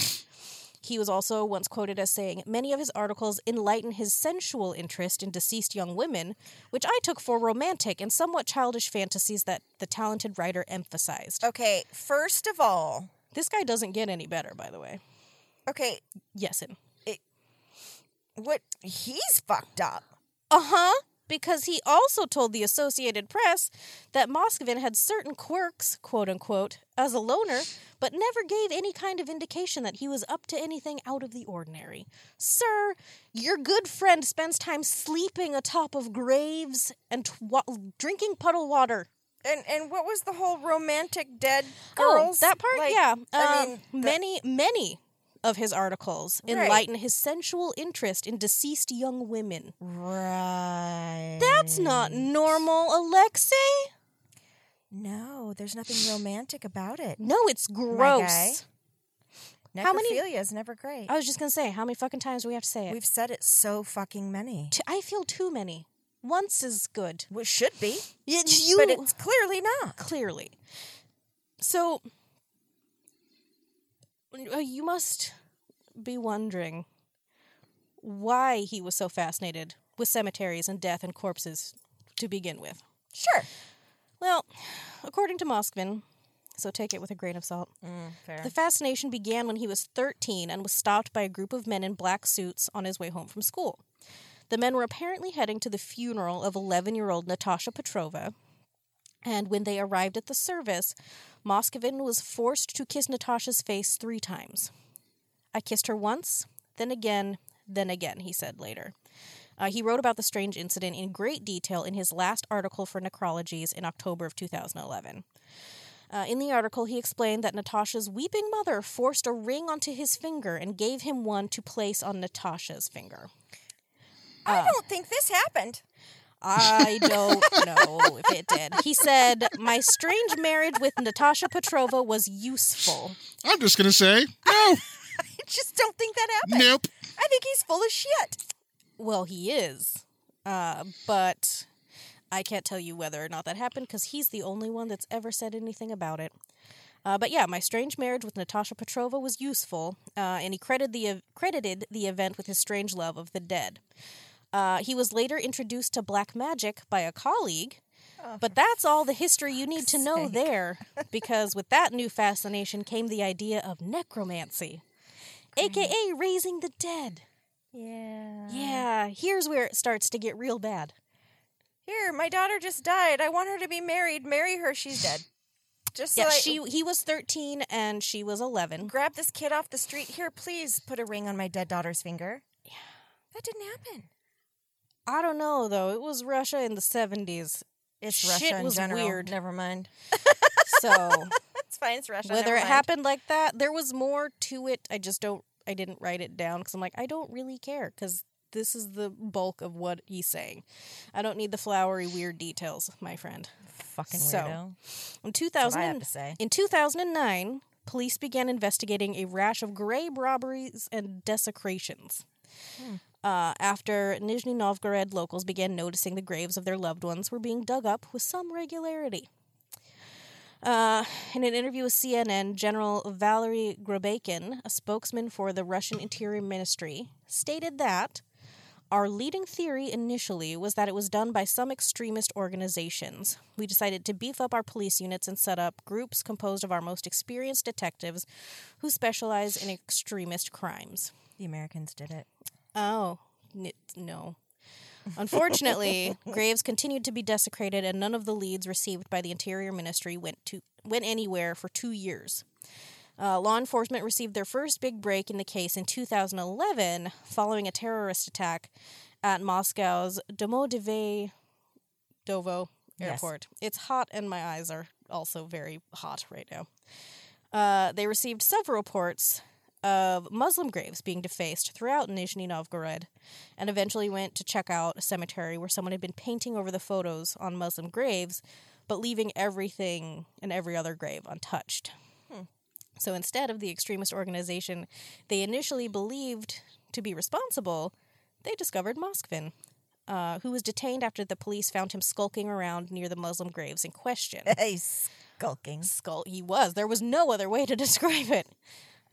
[SPEAKER 3] He was also once quoted as saying, Many of his articles enlighten his sensual interest in deceased young women, which I took for romantic and somewhat childish fantasies that the talented writer emphasized.
[SPEAKER 1] Okay, first of all,
[SPEAKER 3] This guy doesn't get any better, by the way.
[SPEAKER 1] Okay,
[SPEAKER 3] Yesin.
[SPEAKER 1] What he's fucked up.
[SPEAKER 3] Uh huh. Because he also told the Associated Press that Moscovin had certain quirks, quote unquote, as a loner, but never gave any kind of indication that he was up to anything out of the ordinary. Sir, your good friend spends time sleeping atop of graves and tw- drinking puddle water.
[SPEAKER 1] And and what was the whole romantic dead
[SPEAKER 3] Oh,
[SPEAKER 1] girls?
[SPEAKER 3] that part,
[SPEAKER 1] Like,
[SPEAKER 3] yeah.
[SPEAKER 1] I
[SPEAKER 3] Um,
[SPEAKER 1] mean, the-
[SPEAKER 3] many, many of his articles
[SPEAKER 1] Right.
[SPEAKER 3] enlighten his sensual interest in deceased young women.
[SPEAKER 1] right.
[SPEAKER 3] That's not normal, Alexei.
[SPEAKER 1] No, there's nothing romantic about it.
[SPEAKER 3] No, it's gross.
[SPEAKER 1] Necrophilia
[SPEAKER 3] How many-
[SPEAKER 1] is never great.
[SPEAKER 3] I was just gonna say, how many fucking times do we have to say it?
[SPEAKER 1] We've said it so fucking many.
[SPEAKER 3] T- I feel too many. Once is good.
[SPEAKER 1] Which should be,
[SPEAKER 3] Y- You
[SPEAKER 1] but it's clearly not.
[SPEAKER 3] clearly. So you must be wondering why he was so fascinated with cemeteries and death and corpses to begin with.
[SPEAKER 1] Sure.
[SPEAKER 3] Well, according to Moskvin, so take it with a grain of salt.
[SPEAKER 1] Mm, fair.
[SPEAKER 3] The fascination began when he was 13 and was stopped by a group of men in black suits on his way home from school. The men were apparently heading to the funeral of 11 year old Natasha Petrova. And when they arrived at the service, Moskovin was forced to kiss Natasha's face three times. I kissed her once, then again, then again, he said later. Uh, he wrote about the strange incident in great detail in his last article for Necrologies in October of 2011. Uh, in the article, he explained that Natasha's weeping mother forced a ring onto his finger and gave him one to place on Natasha's finger.
[SPEAKER 1] I
[SPEAKER 3] Uh,
[SPEAKER 1] don't think this happened.
[SPEAKER 3] I don't know if it did. He said, My strange marriage with Natasha Petrova was useful.
[SPEAKER 2] I'm just gonna say no,
[SPEAKER 1] I just don't think that happened.
[SPEAKER 2] nope.
[SPEAKER 1] I think he's full of shit.
[SPEAKER 3] Well, he is. Uh, but I can't tell you whether or not that happened because he's the only one that's ever said anything about it. Uh, but yeah, my strange marriage with Natasha Petrova was useful, uh, and he credited the credited the event with his strange love of the dead. Uh, he was later introduced to black magic by a colleague, but that's all the history you need to know
[SPEAKER 1] sake.
[SPEAKER 3] there, because with that new fascination came the idea of necromancy, aka raising the dead.
[SPEAKER 1] Yeah.
[SPEAKER 3] Yeah, here's where it starts to get real bad.
[SPEAKER 1] Here, my daughter just died. I want her to be married. Marry her. She's dead. Just so
[SPEAKER 3] Yeah,
[SPEAKER 1] I
[SPEAKER 3] she he was 13 and she was 11.
[SPEAKER 1] grab this kid off the street. Here, please put a ring on my dead daughter's finger. Yeah. That didn't happen.
[SPEAKER 3] I don't know though. It was Russia in the 70s.
[SPEAKER 1] It's
[SPEAKER 3] Shit
[SPEAKER 1] Russia in
[SPEAKER 3] was
[SPEAKER 1] general.
[SPEAKER 3] weird.
[SPEAKER 1] Never mind.
[SPEAKER 3] So,
[SPEAKER 1] It's fine. It's Russia.
[SPEAKER 3] whether it happened like that, there was more to it. I just don't I didn't write it down cuz I'm like I don't really care cuz this is the bulk of what he's saying. I don't need the flowery weird details, my friend.
[SPEAKER 1] Fucking
[SPEAKER 3] So,
[SPEAKER 1] weirdo.
[SPEAKER 3] In
[SPEAKER 1] That's what I have
[SPEAKER 3] 2000
[SPEAKER 1] to say.
[SPEAKER 3] In 2009, police began investigating a rash of grave robberies and desecrations. Hmm. Uh, after Nizhny Novgorod locals began noticing the graves of their loved ones were being dug up with some regularity. Uh, in an interview with CNN, General Valery Gribakin, a spokesman for the Russian Interior Ministry, stated that our leading theory initially was that it was done by some extremist organizations. We decided to beef up our police units and set up groups composed of our most experienced detectives who specialize in extremist crimes.
[SPEAKER 1] The Americans did it.
[SPEAKER 3] Oh, n- no. Unfortunately, graves continued to be desecrated, and none of the leads received by the Interior Ministry went to went anywhere for two years. Uh, law enforcement received their first big break in the case in 2011 following a terrorist attack at Moscow's Domodedovo Dovo
[SPEAKER 1] Yes.
[SPEAKER 3] airport. It's hot, and my eyes are also very hot right now. Uh, they received several reports of Muslim graves being defaced throughout Nizhny Novgorod, and eventually went to check out a cemetery where someone had been painting over the photos on Muslim graves, but leaving everything and every other grave untouched. So instead of the extremist organization they initially believed to be responsible, they discovered Moskvin, uh, who was detained after the police found him skulking around near the Muslim graves in question
[SPEAKER 1] He's skulking.
[SPEAKER 3] skull he was. There was no other way to describe it.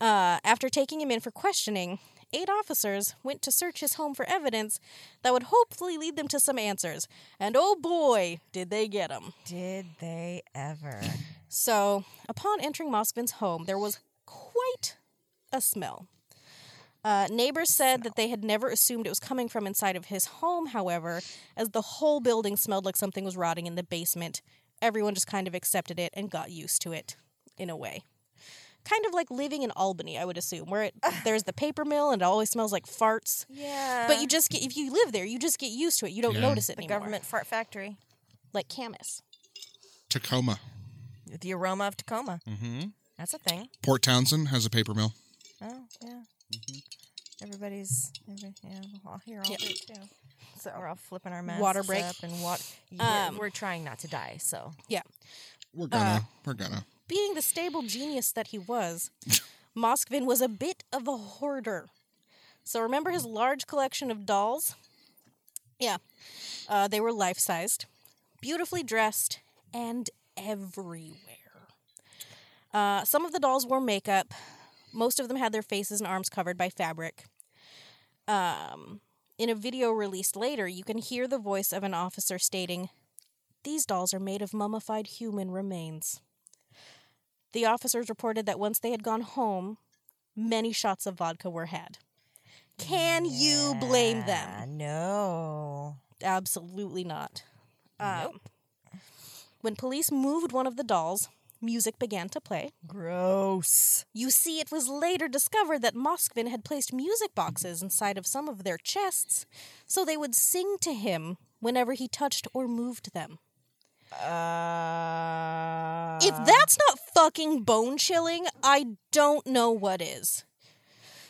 [SPEAKER 3] Uh, after taking him in for questioning, eight officers went to search his home for evidence that would hopefully lead them to some answers. And oh boy, did they get them.
[SPEAKER 1] Did they ever?
[SPEAKER 3] So, upon entering Moskvin's home, there was quite a smell. Uh, neighbors said that they had never assumed it was coming from inside of his home, however, as the whole building smelled like something was rotting in the basement. Everyone just kind of accepted it and got used to it in a way. Kind of like living in Albany, I would assume, where it, there's the paper mill and it always smells like farts.
[SPEAKER 1] Yeah.
[SPEAKER 3] But you just get, if you live there, you just get used to it. You don't
[SPEAKER 2] Yeah.
[SPEAKER 3] notice it
[SPEAKER 1] the
[SPEAKER 3] anymore.
[SPEAKER 1] government fart factory.
[SPEAKER 3] Like Camus.
[SPEAKER 2] Tacoma.
[SPEAKER 1] The aroma of Tacoma.
[SPEAKER 2] Mm-hmm.
[SPEAKER 1] That's a thing.
[SPEAKER 2] Port Townsend has a paper mill.
[SPEAKER 1] Oh yeah. Everybody's every, yeah. Well, here all
[SPEAKER 3] Yeah.
[SPEAKER 1] do too. So we're all flipping our masks
[SPEAKER 3] Water break.
[SPEAKER 1] up and what we're,
[SPEAKER 3] Um,
[SPEAKER 1] we're trying not to die. So
[SPEAKER 3] Yeah.
[SPEAKER 2] We're gonna. we're gonna.
[SPEAKER 3] Being the stable genius that he was, Moskvin was a bit of a hoarder. So remember his large collection of dolls? Yeah. Uh, they were life sized, beautifully dressed, and everywhere. Uh, some of the dolls wore makeup. Most of them had their faces and arms covered by fabric. Um, in a video released later, you can hear the voice of an officer stating, These dolls are made of mummified human remains. The officers reported that once they had gone home, many shots of vodka were had. Can you blame them?
[SPEAKER 1] no.
[SPEAKER 3] Absolutely not. Um, when police moved one of the dolls, music began to play.
[SPEAKER 1] Gross.
[SPEAKER 3] You see, it was later discovered that Moskvin had placed music boxes inside of some of their chests so they would sing to him whenever he touched or moved them.
[SPEAKER 1] Uh,
[SPEAKER 3] If that's not fucking bone chilling, I don't know what is.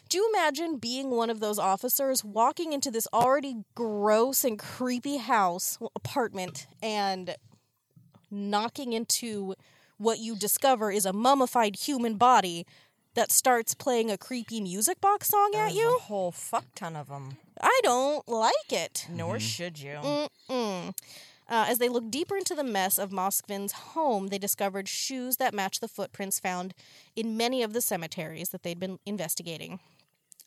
[SPEAKER 3] Do you imagine being one of those officers walking into this already gross and creepy house, apartment, and knocking into what you discover is a mummified human body that starts playing a creepy music box song at you?
[SPEAKER 1] a whole fuck ton of them.
[SPEAKER 3] I don't like it.
[SPEAKER 1] Nor should you.
[SPEAKER 3] Mm-mm. Uh, as they looked deeper into the mess of Moskvin's home, they discovered shoes that matched the footprints found in many of the cemeteries that they'd been investigating,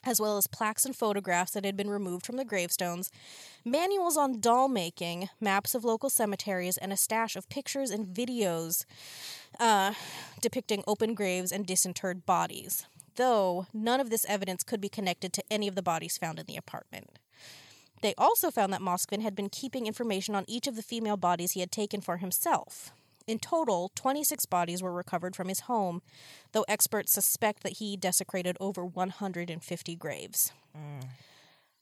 [SPEAKER 3] as well as plaques and photographs that had been removed from the gravestones, manuals on doll making, maps of local cemeteries, and a stash of pictures and videos uh, depicting open graves and disinterred bodies. Though none of this evidence could be connected to any of the bodies found in the apartment. They also found that Moskvin had been keeping information on each of the female bodies he had taken for himself. In total, 26 bodies were recovered from his home, though experts suspect that he desecrated over 150 graves.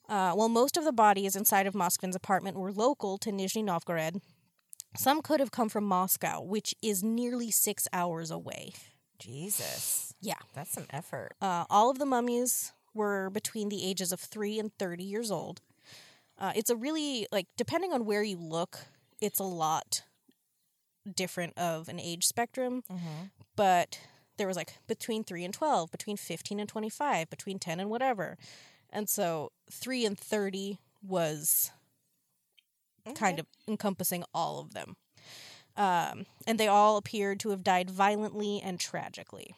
[SPEAKER 3] Uh, while most of the bodies inside of Moskvin's apartment were local to Nizhny Novgorod, some could have come from Moscow, which is nearly six hours away.
[SPEAKER 1] Jesus.
[SPEAKER 3] Yeah.
[SPEAKER 1] That's some effort.
[SPEAKER 3] Uh, all of the mummies were between the ages of 3 and 30 years old. Uh, it's a really, like, depending on where you look, it's a lot different of an age spectrum. But there was, like, between 3 and 12, between 15 and 25, between 10 and whatever. And so 3 and 30 was kind of encompassing all of them. Um, and they all appeared to have died violently and tragically.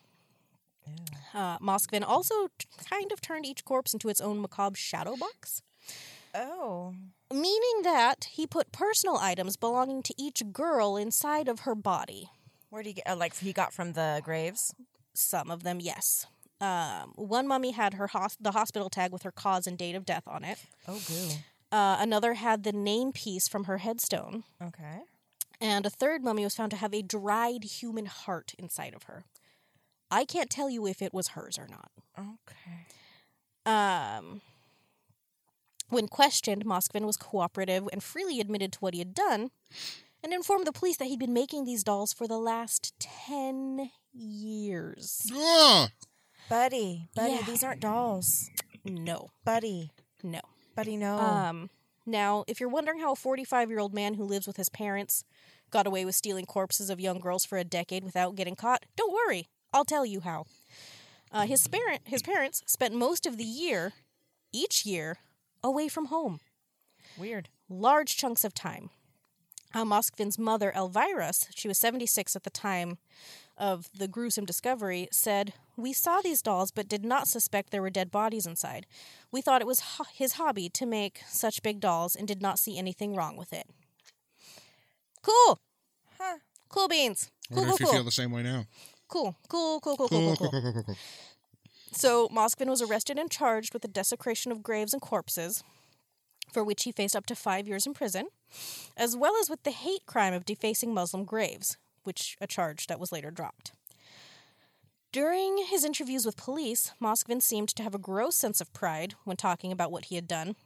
[SPEAKER 3] Uh, Moskvin also t- kind of turned each corpse into its own macabre shadow box,
[SPEAKER 1] Oh.
[SPEAKER 3] meaning that he put personal items belonging to each girl inside of her body.
[SPEAKER 1] Where do you get? Uh, like he got from the graves?
[SPEAKER 3] Some of them, yes. Um, one mummy had her hos- the hospital tag with her cause and date of death on it.
[SPEAKER 1] Oh, goo.
[SPEAKER 3] Uh, another had the name piece from her headstone,
[SPEAKER 1] Okay.
[SPEAKER 3] and a third mummy was found to have a dried human heart inside of her. I can't tell you if it was hers or not.
[SPEAKER 1] Okay.
[SPEAKER 3] Um, when questioned, Moskvin was cooperative and freely admitted to what he had done and informed the police that he'd been making these dolls for the last 10 years.
[SPEAKER 2] Ah!
[SPEAKER 1] Buddy, buddy,
[SPEAKER 3] Yeah.
[SPEAKER 1] these aren't dolls.
[SPEAKER 3] No,
[SPEAKER 1] Buddy,
[SPEAKER 3] no.
[SPEAKER 1] buddy, no.
[SPEAKER 3] Um, now, if you're wondering how a 45 year old man who lives with his parents got away with stealing corpses of young girls for a decade without getting caught, don't worry. I'll tell you how. Uh, his, parent, his parents spent most of the year, each year, away from home.
[SPEAKER 1] Weird.
[SPEAKER 3] large chunks of time. Uh, Moskvin's mother, Elvira, she was 76 at the time of the gruesome discovery, said, We saw these dolls but did not suspect there were dead bodies inside. We thought it was ho- his hobby to make such big dolls and did not see anything wrong with it. Cool.
[SPEAKER 1] Huh.
[SPEAKER 3] Cool beans.
[SPEAKER 2] I wonder
[SPEAKER 3] cool,
[SPEAKER 2] if you
[SPEAKER 3] cool.
[SPEAKER 2] feel the same way now.
[SPEAKER 3] Cool, cool, cool, cool, cool, cool,
[SPEAKER 2] Cool,
[SPEAKER 3] cool.
[SPEAKER 2] cool, cool, cool, cool.
[SPEAKER 3] So Moskvin was arrested and charged with the desecration of graves and corpses, for which he faced up to five years in prison, as well as with the hate crime of defacing Muslim graves, which a charge that was later dropped. During his interviews with police, Moskvin seemed to have a gross sense of pride when talking about what he had done.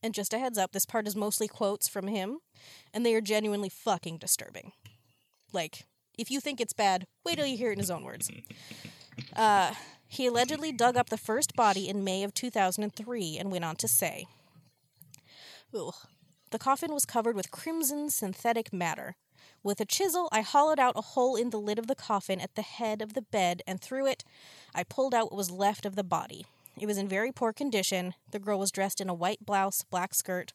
[SPEAKER 3] And just a heads up, this part is mostly quotes from him, and they are genuinely fucking disturbing. Like, if you think it's bad, wait till you hear it in his own words. Uh, he allegedly dug up the first body in May of 2003 and went on to say, Ugh. The coffin was covered with crimson synthetic matter. With a chisel, I hollowed out a hole in the lid of the coffin at the head of the bed, and through it, I pulled out what was left of the body. It was in very poor condition. The girl was dressed in a white blouse, black skirt,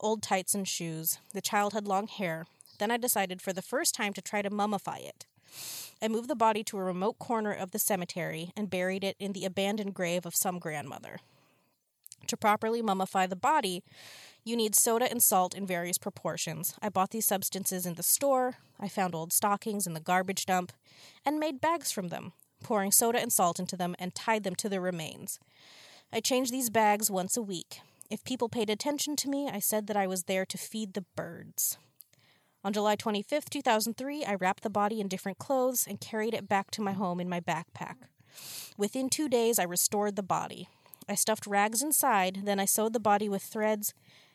[SPEAKER 3] old tights, and shoes. The child had long hair. Then I decided for the first time to try to mummify it. I moved the body to a remote corner of the cemetery and buried it in the abandoned grave of some grandmother. To properly mummify the body, you need soda and salt in various proportions. I bought these substances in the store, I found old stockings in the garbage dump, and made bags from them, pouring soda and salt into them and tied them to the remains. I changed these bags once a week. If people paid attention to me, I said that I was there to feed the birds. On July 25th, 2003, I wrapped the body in different clothes and carried it back to my home in my backpack. Within two days, I restored the body. I stuffed rags inside, then I sewed the body with threads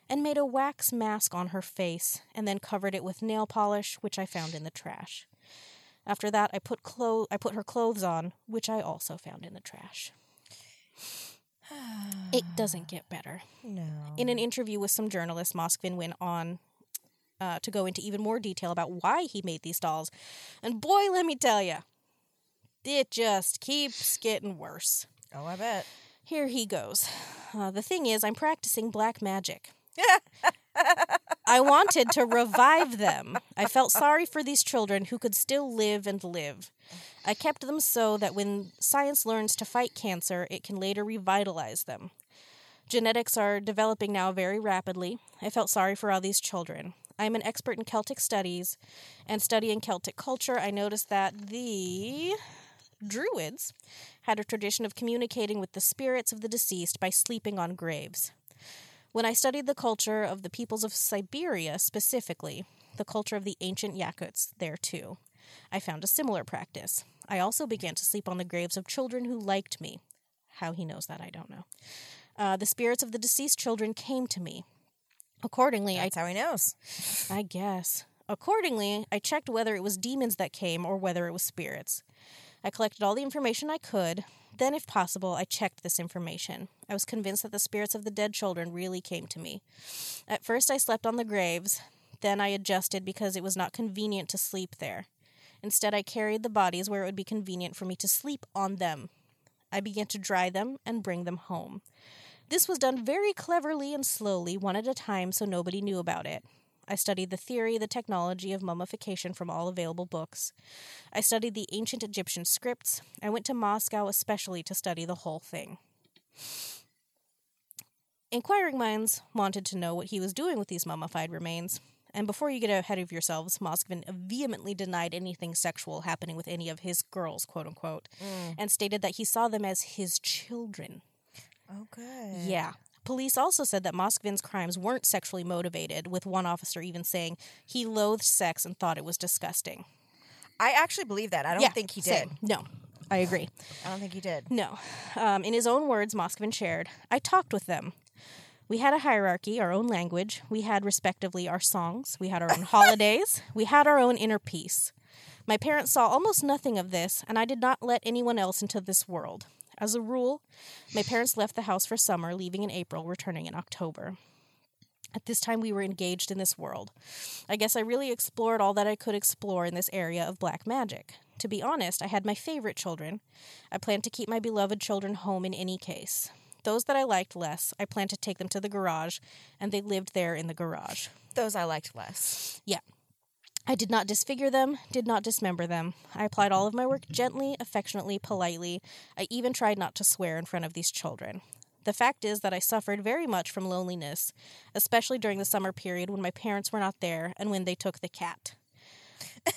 [SPEAKER 3] and made a wax mask on her face, and then covered it with nail polish, which I found in the trash. After that, I put clo- I put her clothes on, which I also found in the trash. It doesn't get better.
[SPEAKER 1] No.
[SPEAKER 3] In an interview with some journalists, Moskvin went on uh, to go into even more detail about why he made these dolls. And boy, let me tell you, it just keeps getting worse.
[SPEAKER 1] Oh, I bet.
[SPEAKER 3] Here he goes. Uh, the thing is, I'm practicing black magic. I wanted to revive them. I felt sorry for these children who could still live and live. I kept them so that when science learns to fight cancer, it can later revitalize them. Genetics are developing now very rapidly. I felt sorry for all these children. I am an expert in Celtic studies and studying Celtic culture. I noticed that the Druids had a tradition of communicating with the spirits of the deceased by sleeping on graves. When I studied the culture of the peoples of Siberia specifically, the culture of the ancient Yakuts there too, I found a similar practice. I also began to sleep on the graves of children who liked me. How he knows that, I don't know. Uh, the spirits of the deceased children came to me. Accordingly,
[SPEAKER 1] That's how he knows.
[SPEAKER 3] I, I guess. Accordingly, I checked whether it was demons that came or whether it was spirits. I collected all the information I could. Then, if possible, I checked this information. I was convinced that the spirits of the dead children really came to me. At first, I slept on the graves. Then, I adjusted because it was not convenient to sleep there. Instead, I carried the bodies where it would be convenient for me to sleep on them. I began to dry them and bring them home. This was done very cleverly and slowly, one at a time, so nobody knew about it. I studied the theory, the technology of mummification from all available books. I studied the ancient Egyptian scripts. I went to Moscow especially to study the whole thing. Inquiring minds wanted to know what he was doing with these mummified remains. And before you get ahead of yourselves, Moskvin vehemently denied anything sexual happening with any of his girls, quote unquote, mm. and stated that he saw them as his children.
[SPEAKER 1] Oh, good.
[SPEAKER 3] Yeah. Police also said that Moskvin's crimes weren't sexually motivated, with one officer even saying he loathed sex and thought it was disgusting.
[SPEAKER 1] I actually believe that. I don't
[SPEAKER 3] yeah,
[SPEAKER 1] think he
[SPEAKER 3] same.
[SPEAKER 1] did.
[SPEAKER 3] No, I agree.
[SPEAKER 1] I don't think he did.
[SPEAKER 3] No. Um, in his own words, Moskvin shared, I talked with them. We had a hierarchy, our own language. We had, respectively, our songs. We had our own holidays. We had our own inner peace. My parents saw almost nothing of this, and I did not let anyone else into this world. As a rule, my parents left the house for summer, leaving in April, returning in October. At this time, we were engaged in this world. I guess I really explored all that I could explore in this area of black magic. To be honest, I had my favorite children. I planned to keep my beloved children home in any case. Those that I liked less, I planned to take them to the garage, and they lived there in the garage.
[SPEAKER 1] Those I liked less.
[SPEAKER 3] Yeah. I did not disfigure them, did not dismember them. I applied all of my work gently, affectionately, politely. I even tried not to swear in front of these children. The fact is that I suffered very much from loneliness, especially during the summer period when my parents were not there and when they took the cat.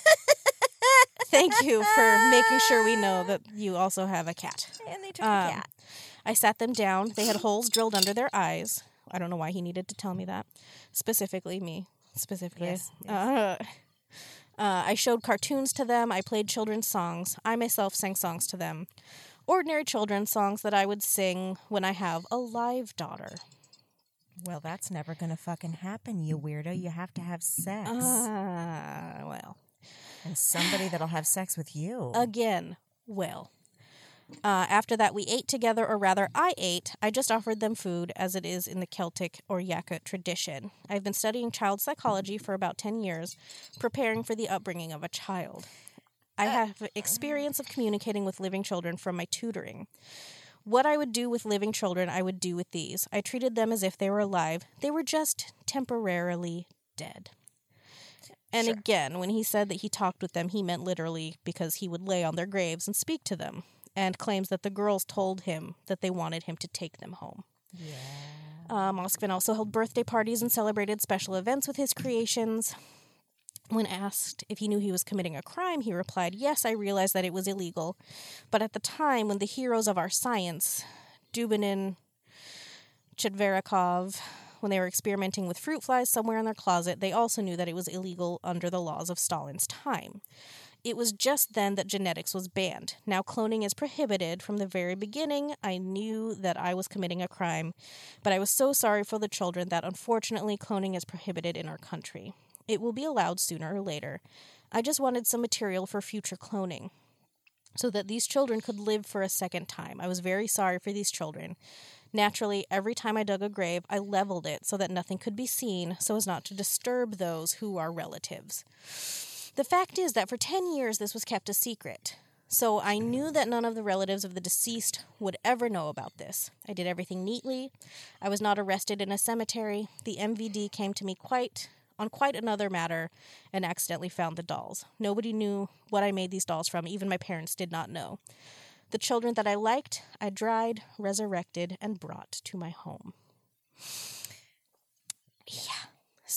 [SPEAKER 3] thank you for making sure we know that you also have a cat.
[SPEAKER 1] And they took
[SPEAKER 3] Um,
[SPEAKER 1] a cat.
[SPEAKER 3] I sat them down. They had holes drilled under their eyes. I don't know why he needed to tell me that. Specifically, me. Specifically.
[SPEAKER 1] Yes,
[SPEAKER 3] Uh, uh, I showed cartoons to them. I played children's songs. I myself sang songs to them. Ordinary children's songs that I would sing when I have a live daughter.
[SPEAKER 1] Well, that's never gonna fucking happen, you weirdo. You have to have sex.
[SPEAKER 3] Uh, well,
[SPEAKER 1] and somebody that'll have sex with you.
[SPEAKER 3] again, well. Uh, after that, we ate together, or rather, I ate. I just offered them food, as it is in the Celtic or Yakut tradition. I've been studying child psychology for about 10 years, preparing for the upbringing of a child. I have experience of communicating with living children from my tutoring. What I would do with living children, I would do with these. I treated them as if they were alive, they were just temporarily dead. And
[SPEAKER 1] Sure.
[SPEAKER 3] again, when he said that he talked with them, he meant literally because he would lay on their graves and speak to them, and claims that the girls told him that they wanted him to take them home.
[SPEAKER 1] yeah.
[SPEAKER 3] Uh, Moskvin also held birthday parties and celebrated special events with his creations. When asked if he knew he was committing a crime, he replied, Yes, I realized that it was illegal. But at the time, when the heroes of our science, Dubinin, Chetverikov, when they were experimenting with fruit flies somewhere in their closet, they also knew that it was illegal under the laws of Stalin's time. It was just then that genetics was banned. Now cloning is prohibited. From the very beginning, I knew that I was committing a crime, but I was so sorry for the children that unfortunately cloning is prohibited in our country. It will be allowed sooner or later. I just wanted some material for future cloning so that these children could live for a second time. I was very sorry for these children. Naturally, every time I dug a grave, I leveled it so that nothing could be seen, so as not to disturb those who are relatives. The fact is that for 10 years this was kept a secret. So I knew that none of the relatives of the deceased would ever know about this. I did everything neatly. I was not arrested in a cemetery. The MVD came to me quite on quite another matter and accidentally found the dolls. Nobody knew what I made these dolls from, even my parents did not know. The children that I liked, I dried, resurrected, and brought to my home. Yeah.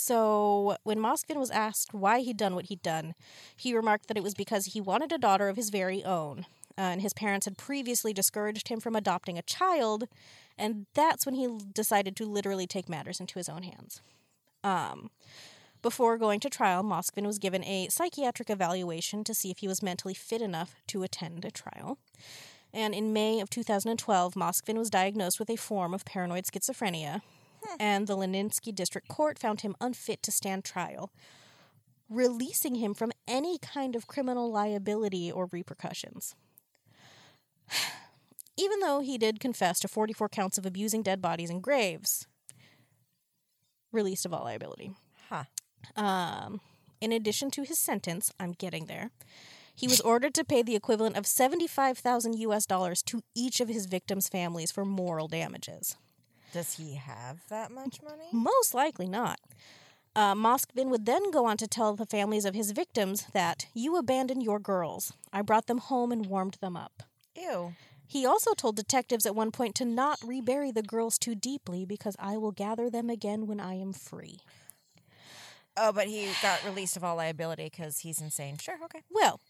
[SPEAKER 3] So, when Moskvin was asked why he'd done what he'd done, he remarked that it was because he wanted a daughter of his very own, uh, and his parents had previously discouraged him from adopting a child, and that's when he decided to literally take matters into his own hands. Um, before going to trial, Moskvin was given a psychiatric evaluation to see if he was mentally fit enough to attend a trial. And in May of 2012, Moskvin was diagnosed with a form of paranoid schizophrenia, and the Leninsky District Court found him unfit to stand trial, releasing him from any kind of criminal liability or repercussions. Even though he did confess to 44 counts of abusing dead bodies and graves, released of all liability.
[SPEAKER 1] Huh.
[SPEAKER 3] Um, in addition to his sentence, I'm getting there. He was ordered to pay the equivalent of 75,000 US dollars to each of his victims' families for moral damages.
[SPEAKER 1] Does he have that much money?
[SPEAKER 3] Most likely not. Uh, Moskvin would then go on to tell the families of his victims that you abandoned your girls. I brought them home and warmed them up.
[SPEAKER 1] Ew.
[SPEAKER 3] He also told detectives at one point to not rebury the girls too deeply because I will gather them again when I am free.
[SPEAKER 1] Oh, but he got released of all liability because he's insane. Sure, okay.
[SPEAKER 3] Well,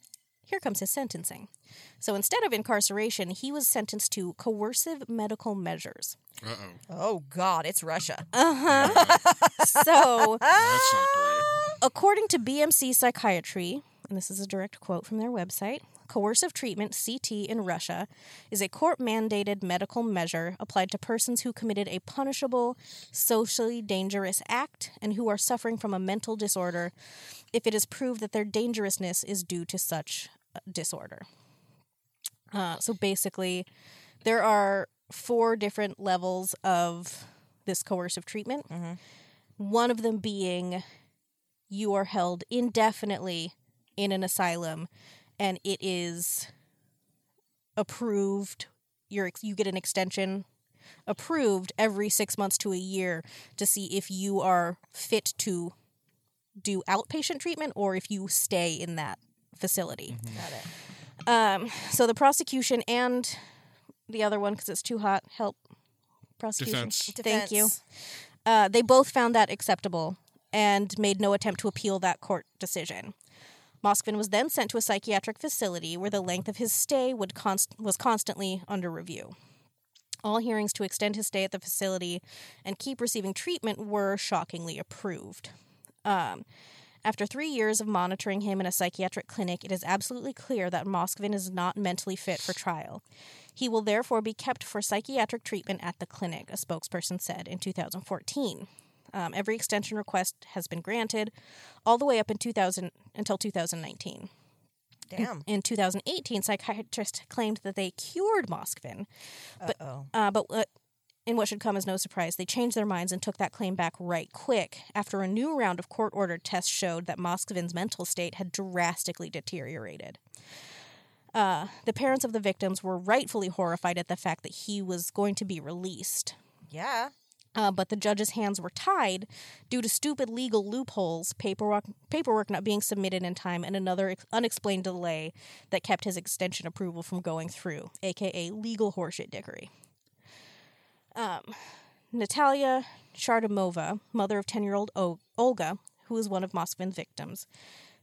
[SPEAKER 3] here comes his sentencing. So instead of incarceration, he was sentenced to coercive medical measures.
[SPEAKER 2] Uh oh.
[SPEAKER 1] Oh God, it's Russia.
[SPEAKER 3] So,
[SPEAKER 2] That's not great.
[SPEAKER 3] according to BMC Psychiatry, and this is a direct quote from their website, coercive treatment, CT, in Russia is a court mandated medical measure applied to persons who committed a punishable, socially dangerous act and who are suffering from a mental disorder if it is proved that their dangerousness is due to such uh, disorder. Uh, so basically, there are four different levels of this coercive treatment. One of them being you are held indefinitely in an asylum and it is approved you're, you get an extension approved every six months to a year to see if you are fit to do outpatient treatment or if you stay in that facility
[SPEAKER 1] Got it.
[SPEAKER 3] um, so the prosecution and the other one because it's too hot help prosecution
[SPEAKER 2] Defense.
[SPEAKER 3] thank you uh, they both found that acceptable and made no attempt to appeal that court decision. Moskvin was then sent to a psychiatric facility where the length of his stay would const- was constantly under review. All hearings to extend his stay at the facility and keep receiving treatment were shockingly approved. Um, after three years of monitoring him in a psychiatric clinic, it is absolutely clear that Moskvin is not mentally fit for trial. He will therefore be kept for psychiatric treatment at the clinic, a spokesperson said in 2014. Um, every extension request has been granted, all the way up in 2000 until 2019.
[SPEAKER 1] Damn.
[SPEAKER 3] In 2018, psychiatrists claimed that they cured Moskvin, but
[SPEAKER 1] Uh-oh.
[SPEAKER 3] uh, but what, in what should come as no surprise, they changed their minds and took that claim back right quick after a new round of court ordered tests showed that Moskvin's mental state had drastically deteriorated. Uh, the parents of the victims were rightfully horrified at the fact that he was going to be released.
[SPEAKER 1] Yeah.
[SPEAKER 3] Uh, but the judge's hands were tied due to stupid legal loopholes, paperwork, paperwork not being submitted in time, and another ex- unexplained delay that kept his extension approval from going through, aka legal horseshit dickery. Um, Natalia Shardamova, mother of 10 year old Olga, who was one of Moskvin's victims,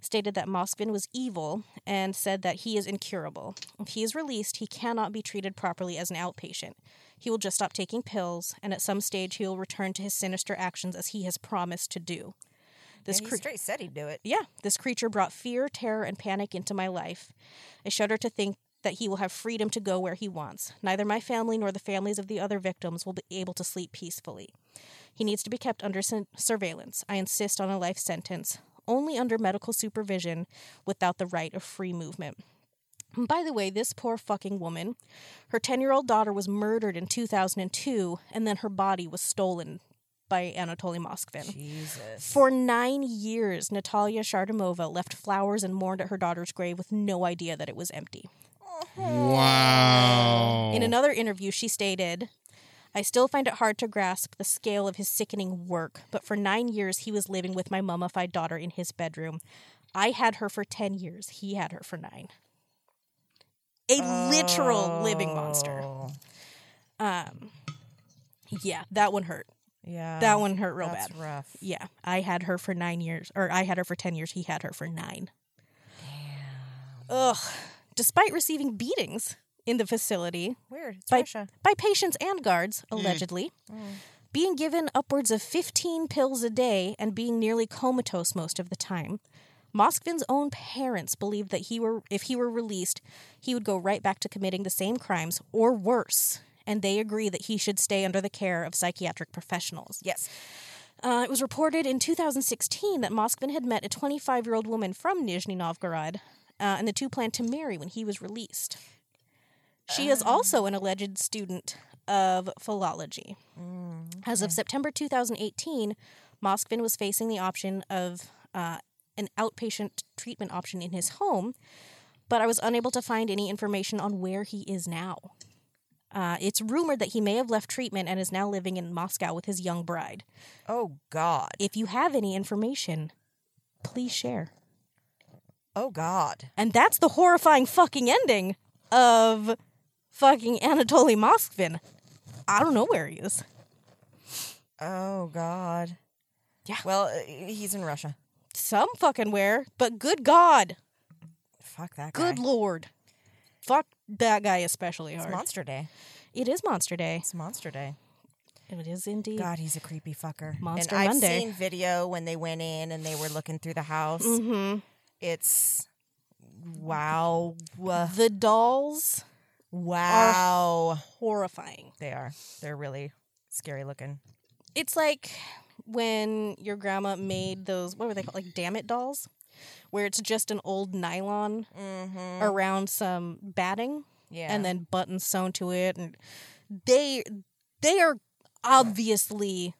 [SPEAKER 3] stated that Moskvin was evil and said that he is incurable. If he is released, he cannot be treated properly as an outpatient. He will just stop taking pills, and at some stage, he will return to his sinister actions as he has promised to do. This
[SPEAKER 1] and he
[SPEAKER 3] cre-
[SPEAKER 1] straight said he'd do it.
[SPEAKER 3] yeah, this creature brought fear, terror, and panic into my life. I shudder to think that he will have freedom to go where he wants. Neither my family nor the families of the other victims will be able to sleep peacefully. He needs to be kept under surveillance. I insist on a life sentence, only under medical supervision, without the right of free movement. And By the way, this poor fucking woman, her 10 year old daughter was murdered in 2002, and then her body was stolen by Anatoly Moskvin.
[SPEAKER 1] Jesus.
[SPEAKER 3] For nine years, Natalia Shardamova left flowers and mourned at her daughter's grave with no idea that it was empty.
[SPEAKER 2] Wow.
[SPEAKER 3] In another interview, she stated, I still find it hard to grasp the scale of his sickening work, but for nine years he was living with my mummified daughter in his bedroom. I had her for 10 years, he had her for nine. A literal living monster.
[SPEAKER 1] Oh,
[SPEAKER 3] Um, yeah, that one hurt.
[SPEAKER 1] Yeah.
[SPEAKER 3] That one hurt real
[SPEAKER 1] That's
[SPEAKER 3] bad.
[SPEAKER 1] rough.
[SPEAKER 3] Yeah, I had her for nine years, or I had her for 10 years, he had her for nine. Damn. Ugh. Despite receiving beatings in the facility
[SPEAKER 1] Weird. It's
[SPEAKER 3] by,
[SPEAKER 1] Russia.
[SPEAKER 3] by patients and guards, allegedly,
[SPEAKER 1] Mm.
[SPEAKER 3] being given upwards of 15 pills a day and being nearly comatose most of the time. Moskvin's own parents believed that he were if he were released, he would go right back to committing the same crimes or worse, and they agree that he should stay under the care of psychiatric professionals.
[SPEAKER 1] Yes.
[SPEAKER 3] Uh, it was reported in 2016 that Moskvin had met a 25 year old woman from Nizhny Novgorod, uh, and the two planned to marry when he was released. She is also an alleged student of philology. As of September 2018, Moskvin was facing the option of uh, an outpatient treatment option in his home, but I was unable to find any information on where he is now. Uh, it's rumored that he may have left treatment and is now living in Moscow with his young bride.
[SPEAKER 1] Oh God.
[SPEAKER 3] If you have any information, please share.
[SPEAKER 1] Oh God.
[SPEAKER 3] And that's the horrifying fucking ending of fucking Anatoly Moskvin. I don't know where he is.
[SPEAKER 1] Oh God.
[SPEAKER 3] Yeah.
[SPEAKER 1] Well, uh, he's in Russia.
[SPEAKER 3] Some fucking where, but good God.
[SPEAKER 1] Fuck that guy. Good.
[SPEAKER 3] Lord. Fuck that guy especially
[SPEAKER 1] It's. Monster Day.
[SPEAKER 3] it is Monster Day.
[SPEAKER 1] It's Monster Day.
[SPEAKER 3] It is indeed.
[SPEAKER 1] God, he's a creepy fucker.
[SPEAKER 3] Monster
[SPEAKER 1] and I've
[SPEAKER 3] Monday.
[SPEAKER 1] seen video when they went in and they were looking through the house.
[SPEAKER 3] Mm-hmm.
[SPEAKER 1] It's wow,
[SPEAKER 3] The dolls,
[SPEAKER 1] wow.
[SPEAKER 3] horrifying.
[SPEAKER 1] They are. They're really scary looking.
[SPEAKER 3] It's like when your grandma made those, what were they called? Like damn it dolls? Where it's just an old nylon
[SPEAKER 1] Mm-hmm.
[SPEAKER 3] around some batting
[SPEAKER 1] Yeah.
[SPEAKER 3] and then buttons sewn to it and they they are obviously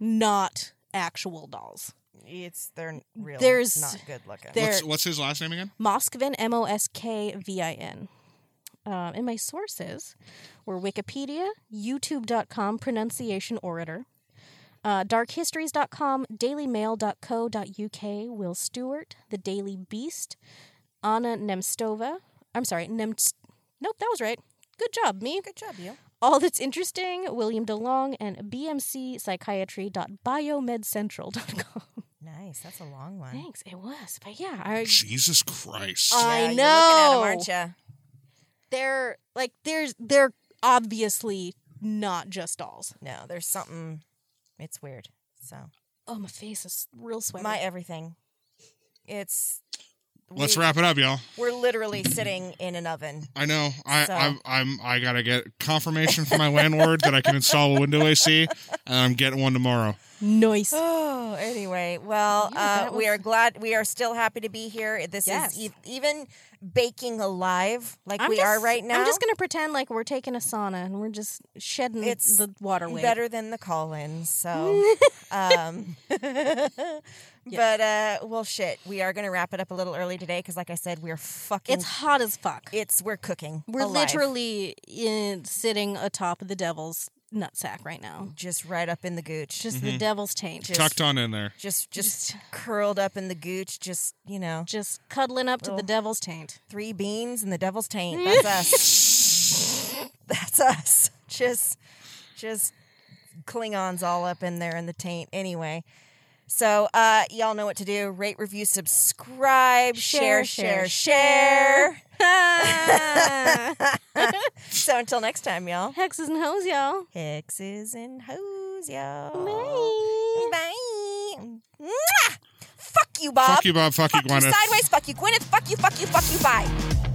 [SPEAKER 3] not actual dolls.
[SPEAKER 1] It's they're real.
[SPEAKER 3] There's-
[SPEAKER 1] not good looking.
[SPEAKER 3] there-
[SPEAKER 2] What's, what's his last name again?
[SPEAKER 3] Moskvin, M O S K V I N. Um, and my sources were Wikipedia, YouTube.com, Pronunciation Orator, uh, darkhistories.com, dailymail.co.uk, Will Stewart, The Daily Beast, Anna Nemstova. I'm sorry, Nemst. Nope, that was right. Good job, me.
[SPEAKER 1] Good job, you.
[SPEAKER 3] All That's Interesting, William DeLong, and bmcpsychiatry.biomedcentral.com.
[SPEAKER 1] Nice. Nice. That's a long one.
[SPEAKER 3] Thanks. It was, but yeah, I
[SPEAKER 2] Jesus Christ.
[SPEAKER 3] I
[SPEAKER 1] Yeah, You're looking
[SPEAKER 3] know.
[SPEAKER 1] at 'em, aren't you?
[SPEAKER 3] they're like there's they're obviously not just dolls.
[SPEAKER 1] No, there's something. It's weird. So
[SPEAKER 3] Oh, my face is real sweaty.
[SPEAKER 1] my everything. It's.
[SPEAKER 2] Let's
[SPEAKER 1] we-
[SPEAKER 2] wrap it up, y'all.
[SPEAKER 1] We're literally sitting in an oven.
[SPEAKER 2] I know. I,
[SPEAKER 1] So-
[SPEAKER 2] I'm, I'm. I gotta get confirmation from my landlord that I can install a window AC, and I'm getting one tomorrow.
[SPEAKER 3] nice.
[SPEAKER 1] Oh, anyway, well,
[SPEAKER 3] Yeah,
[SPEAKER 1] uh,
[SPEAKER 3] that
[SPEAKER 1] we are glad. We are still happy to be here. This
[SPEAKER 3] Yes.
[SPEAKER 1] is e- even baking alive like
[SPEAKER 3] I'm
[SPEAKER 1] we
[SPEAKER 3] just,
[SPEAKER 1] are right now.
[SPEAKER 3] I'm just gonna pretend like we're taking a sauna and we're just shedding
[SPEAKER 1] It's
[SPEAKER 3] the water weight.
[SPEAKER 1] better than the call-ins. So, um, but uh, well, shit. We are gonna wrap it up a little early today because, like I said, we're fucking.
[SPEAKER 3] It's hot as fuck.
[SPEAKER 1] it's we're cooking.
[SPEAKER 3] We're
[SPEAKER 1] alive.
[SPEAKER 3] literally in, sitting atop of the devil's nutsack right now.
[SPEAKER 1] just right up in the gooch.
[SPEAKER 3] Just
[SPEAKER 2] Mm-hmm.
[SPEAKER 3] the devil's taint.
[SPEAKER 1] Just-
[SPEAKER 2] Tucked on in there.
[SPEAKER 1] just, just,
[SPEAKER 3] Just-
[SPEAKER 1] curled up in the gooch. Just you know,
[SPEAKER 3] Just cuddling up to the devil's taint.
[SPEAKER 1] three beans and the devil's taint. That's us. That's us. Just, just Klingons all up in there in the taint. Anyway, so uh, y'all know what to do: rate, review, subscribe, share,
[SPEAKER 3] Share,
[SPEAKER 1] share,
[SPEAKER 3] share,
[SPEAKER 1] share. so until next time, y'all.
[SPEAKER 3] Hexes and hoes, y'all.
[SPEAKER 1] Hexes and hoes, y'all.
[SPEAKER 3] Bye.
[SPEAKER 1] Bye. Mwah! Fuck you, Bob.
[SPEAKER 2] Fuck you, Bob. Fuck,
[SPEAKER 1] Fuck
[SPEAKER 2] you,
[SPEAKER 1] you,
[SPEAKER 2] Gwyneth.
[SPEAKER 1] sideways. Fuck you, Gwyneth. Fuck you. Fuck you. Fuck you. Bye.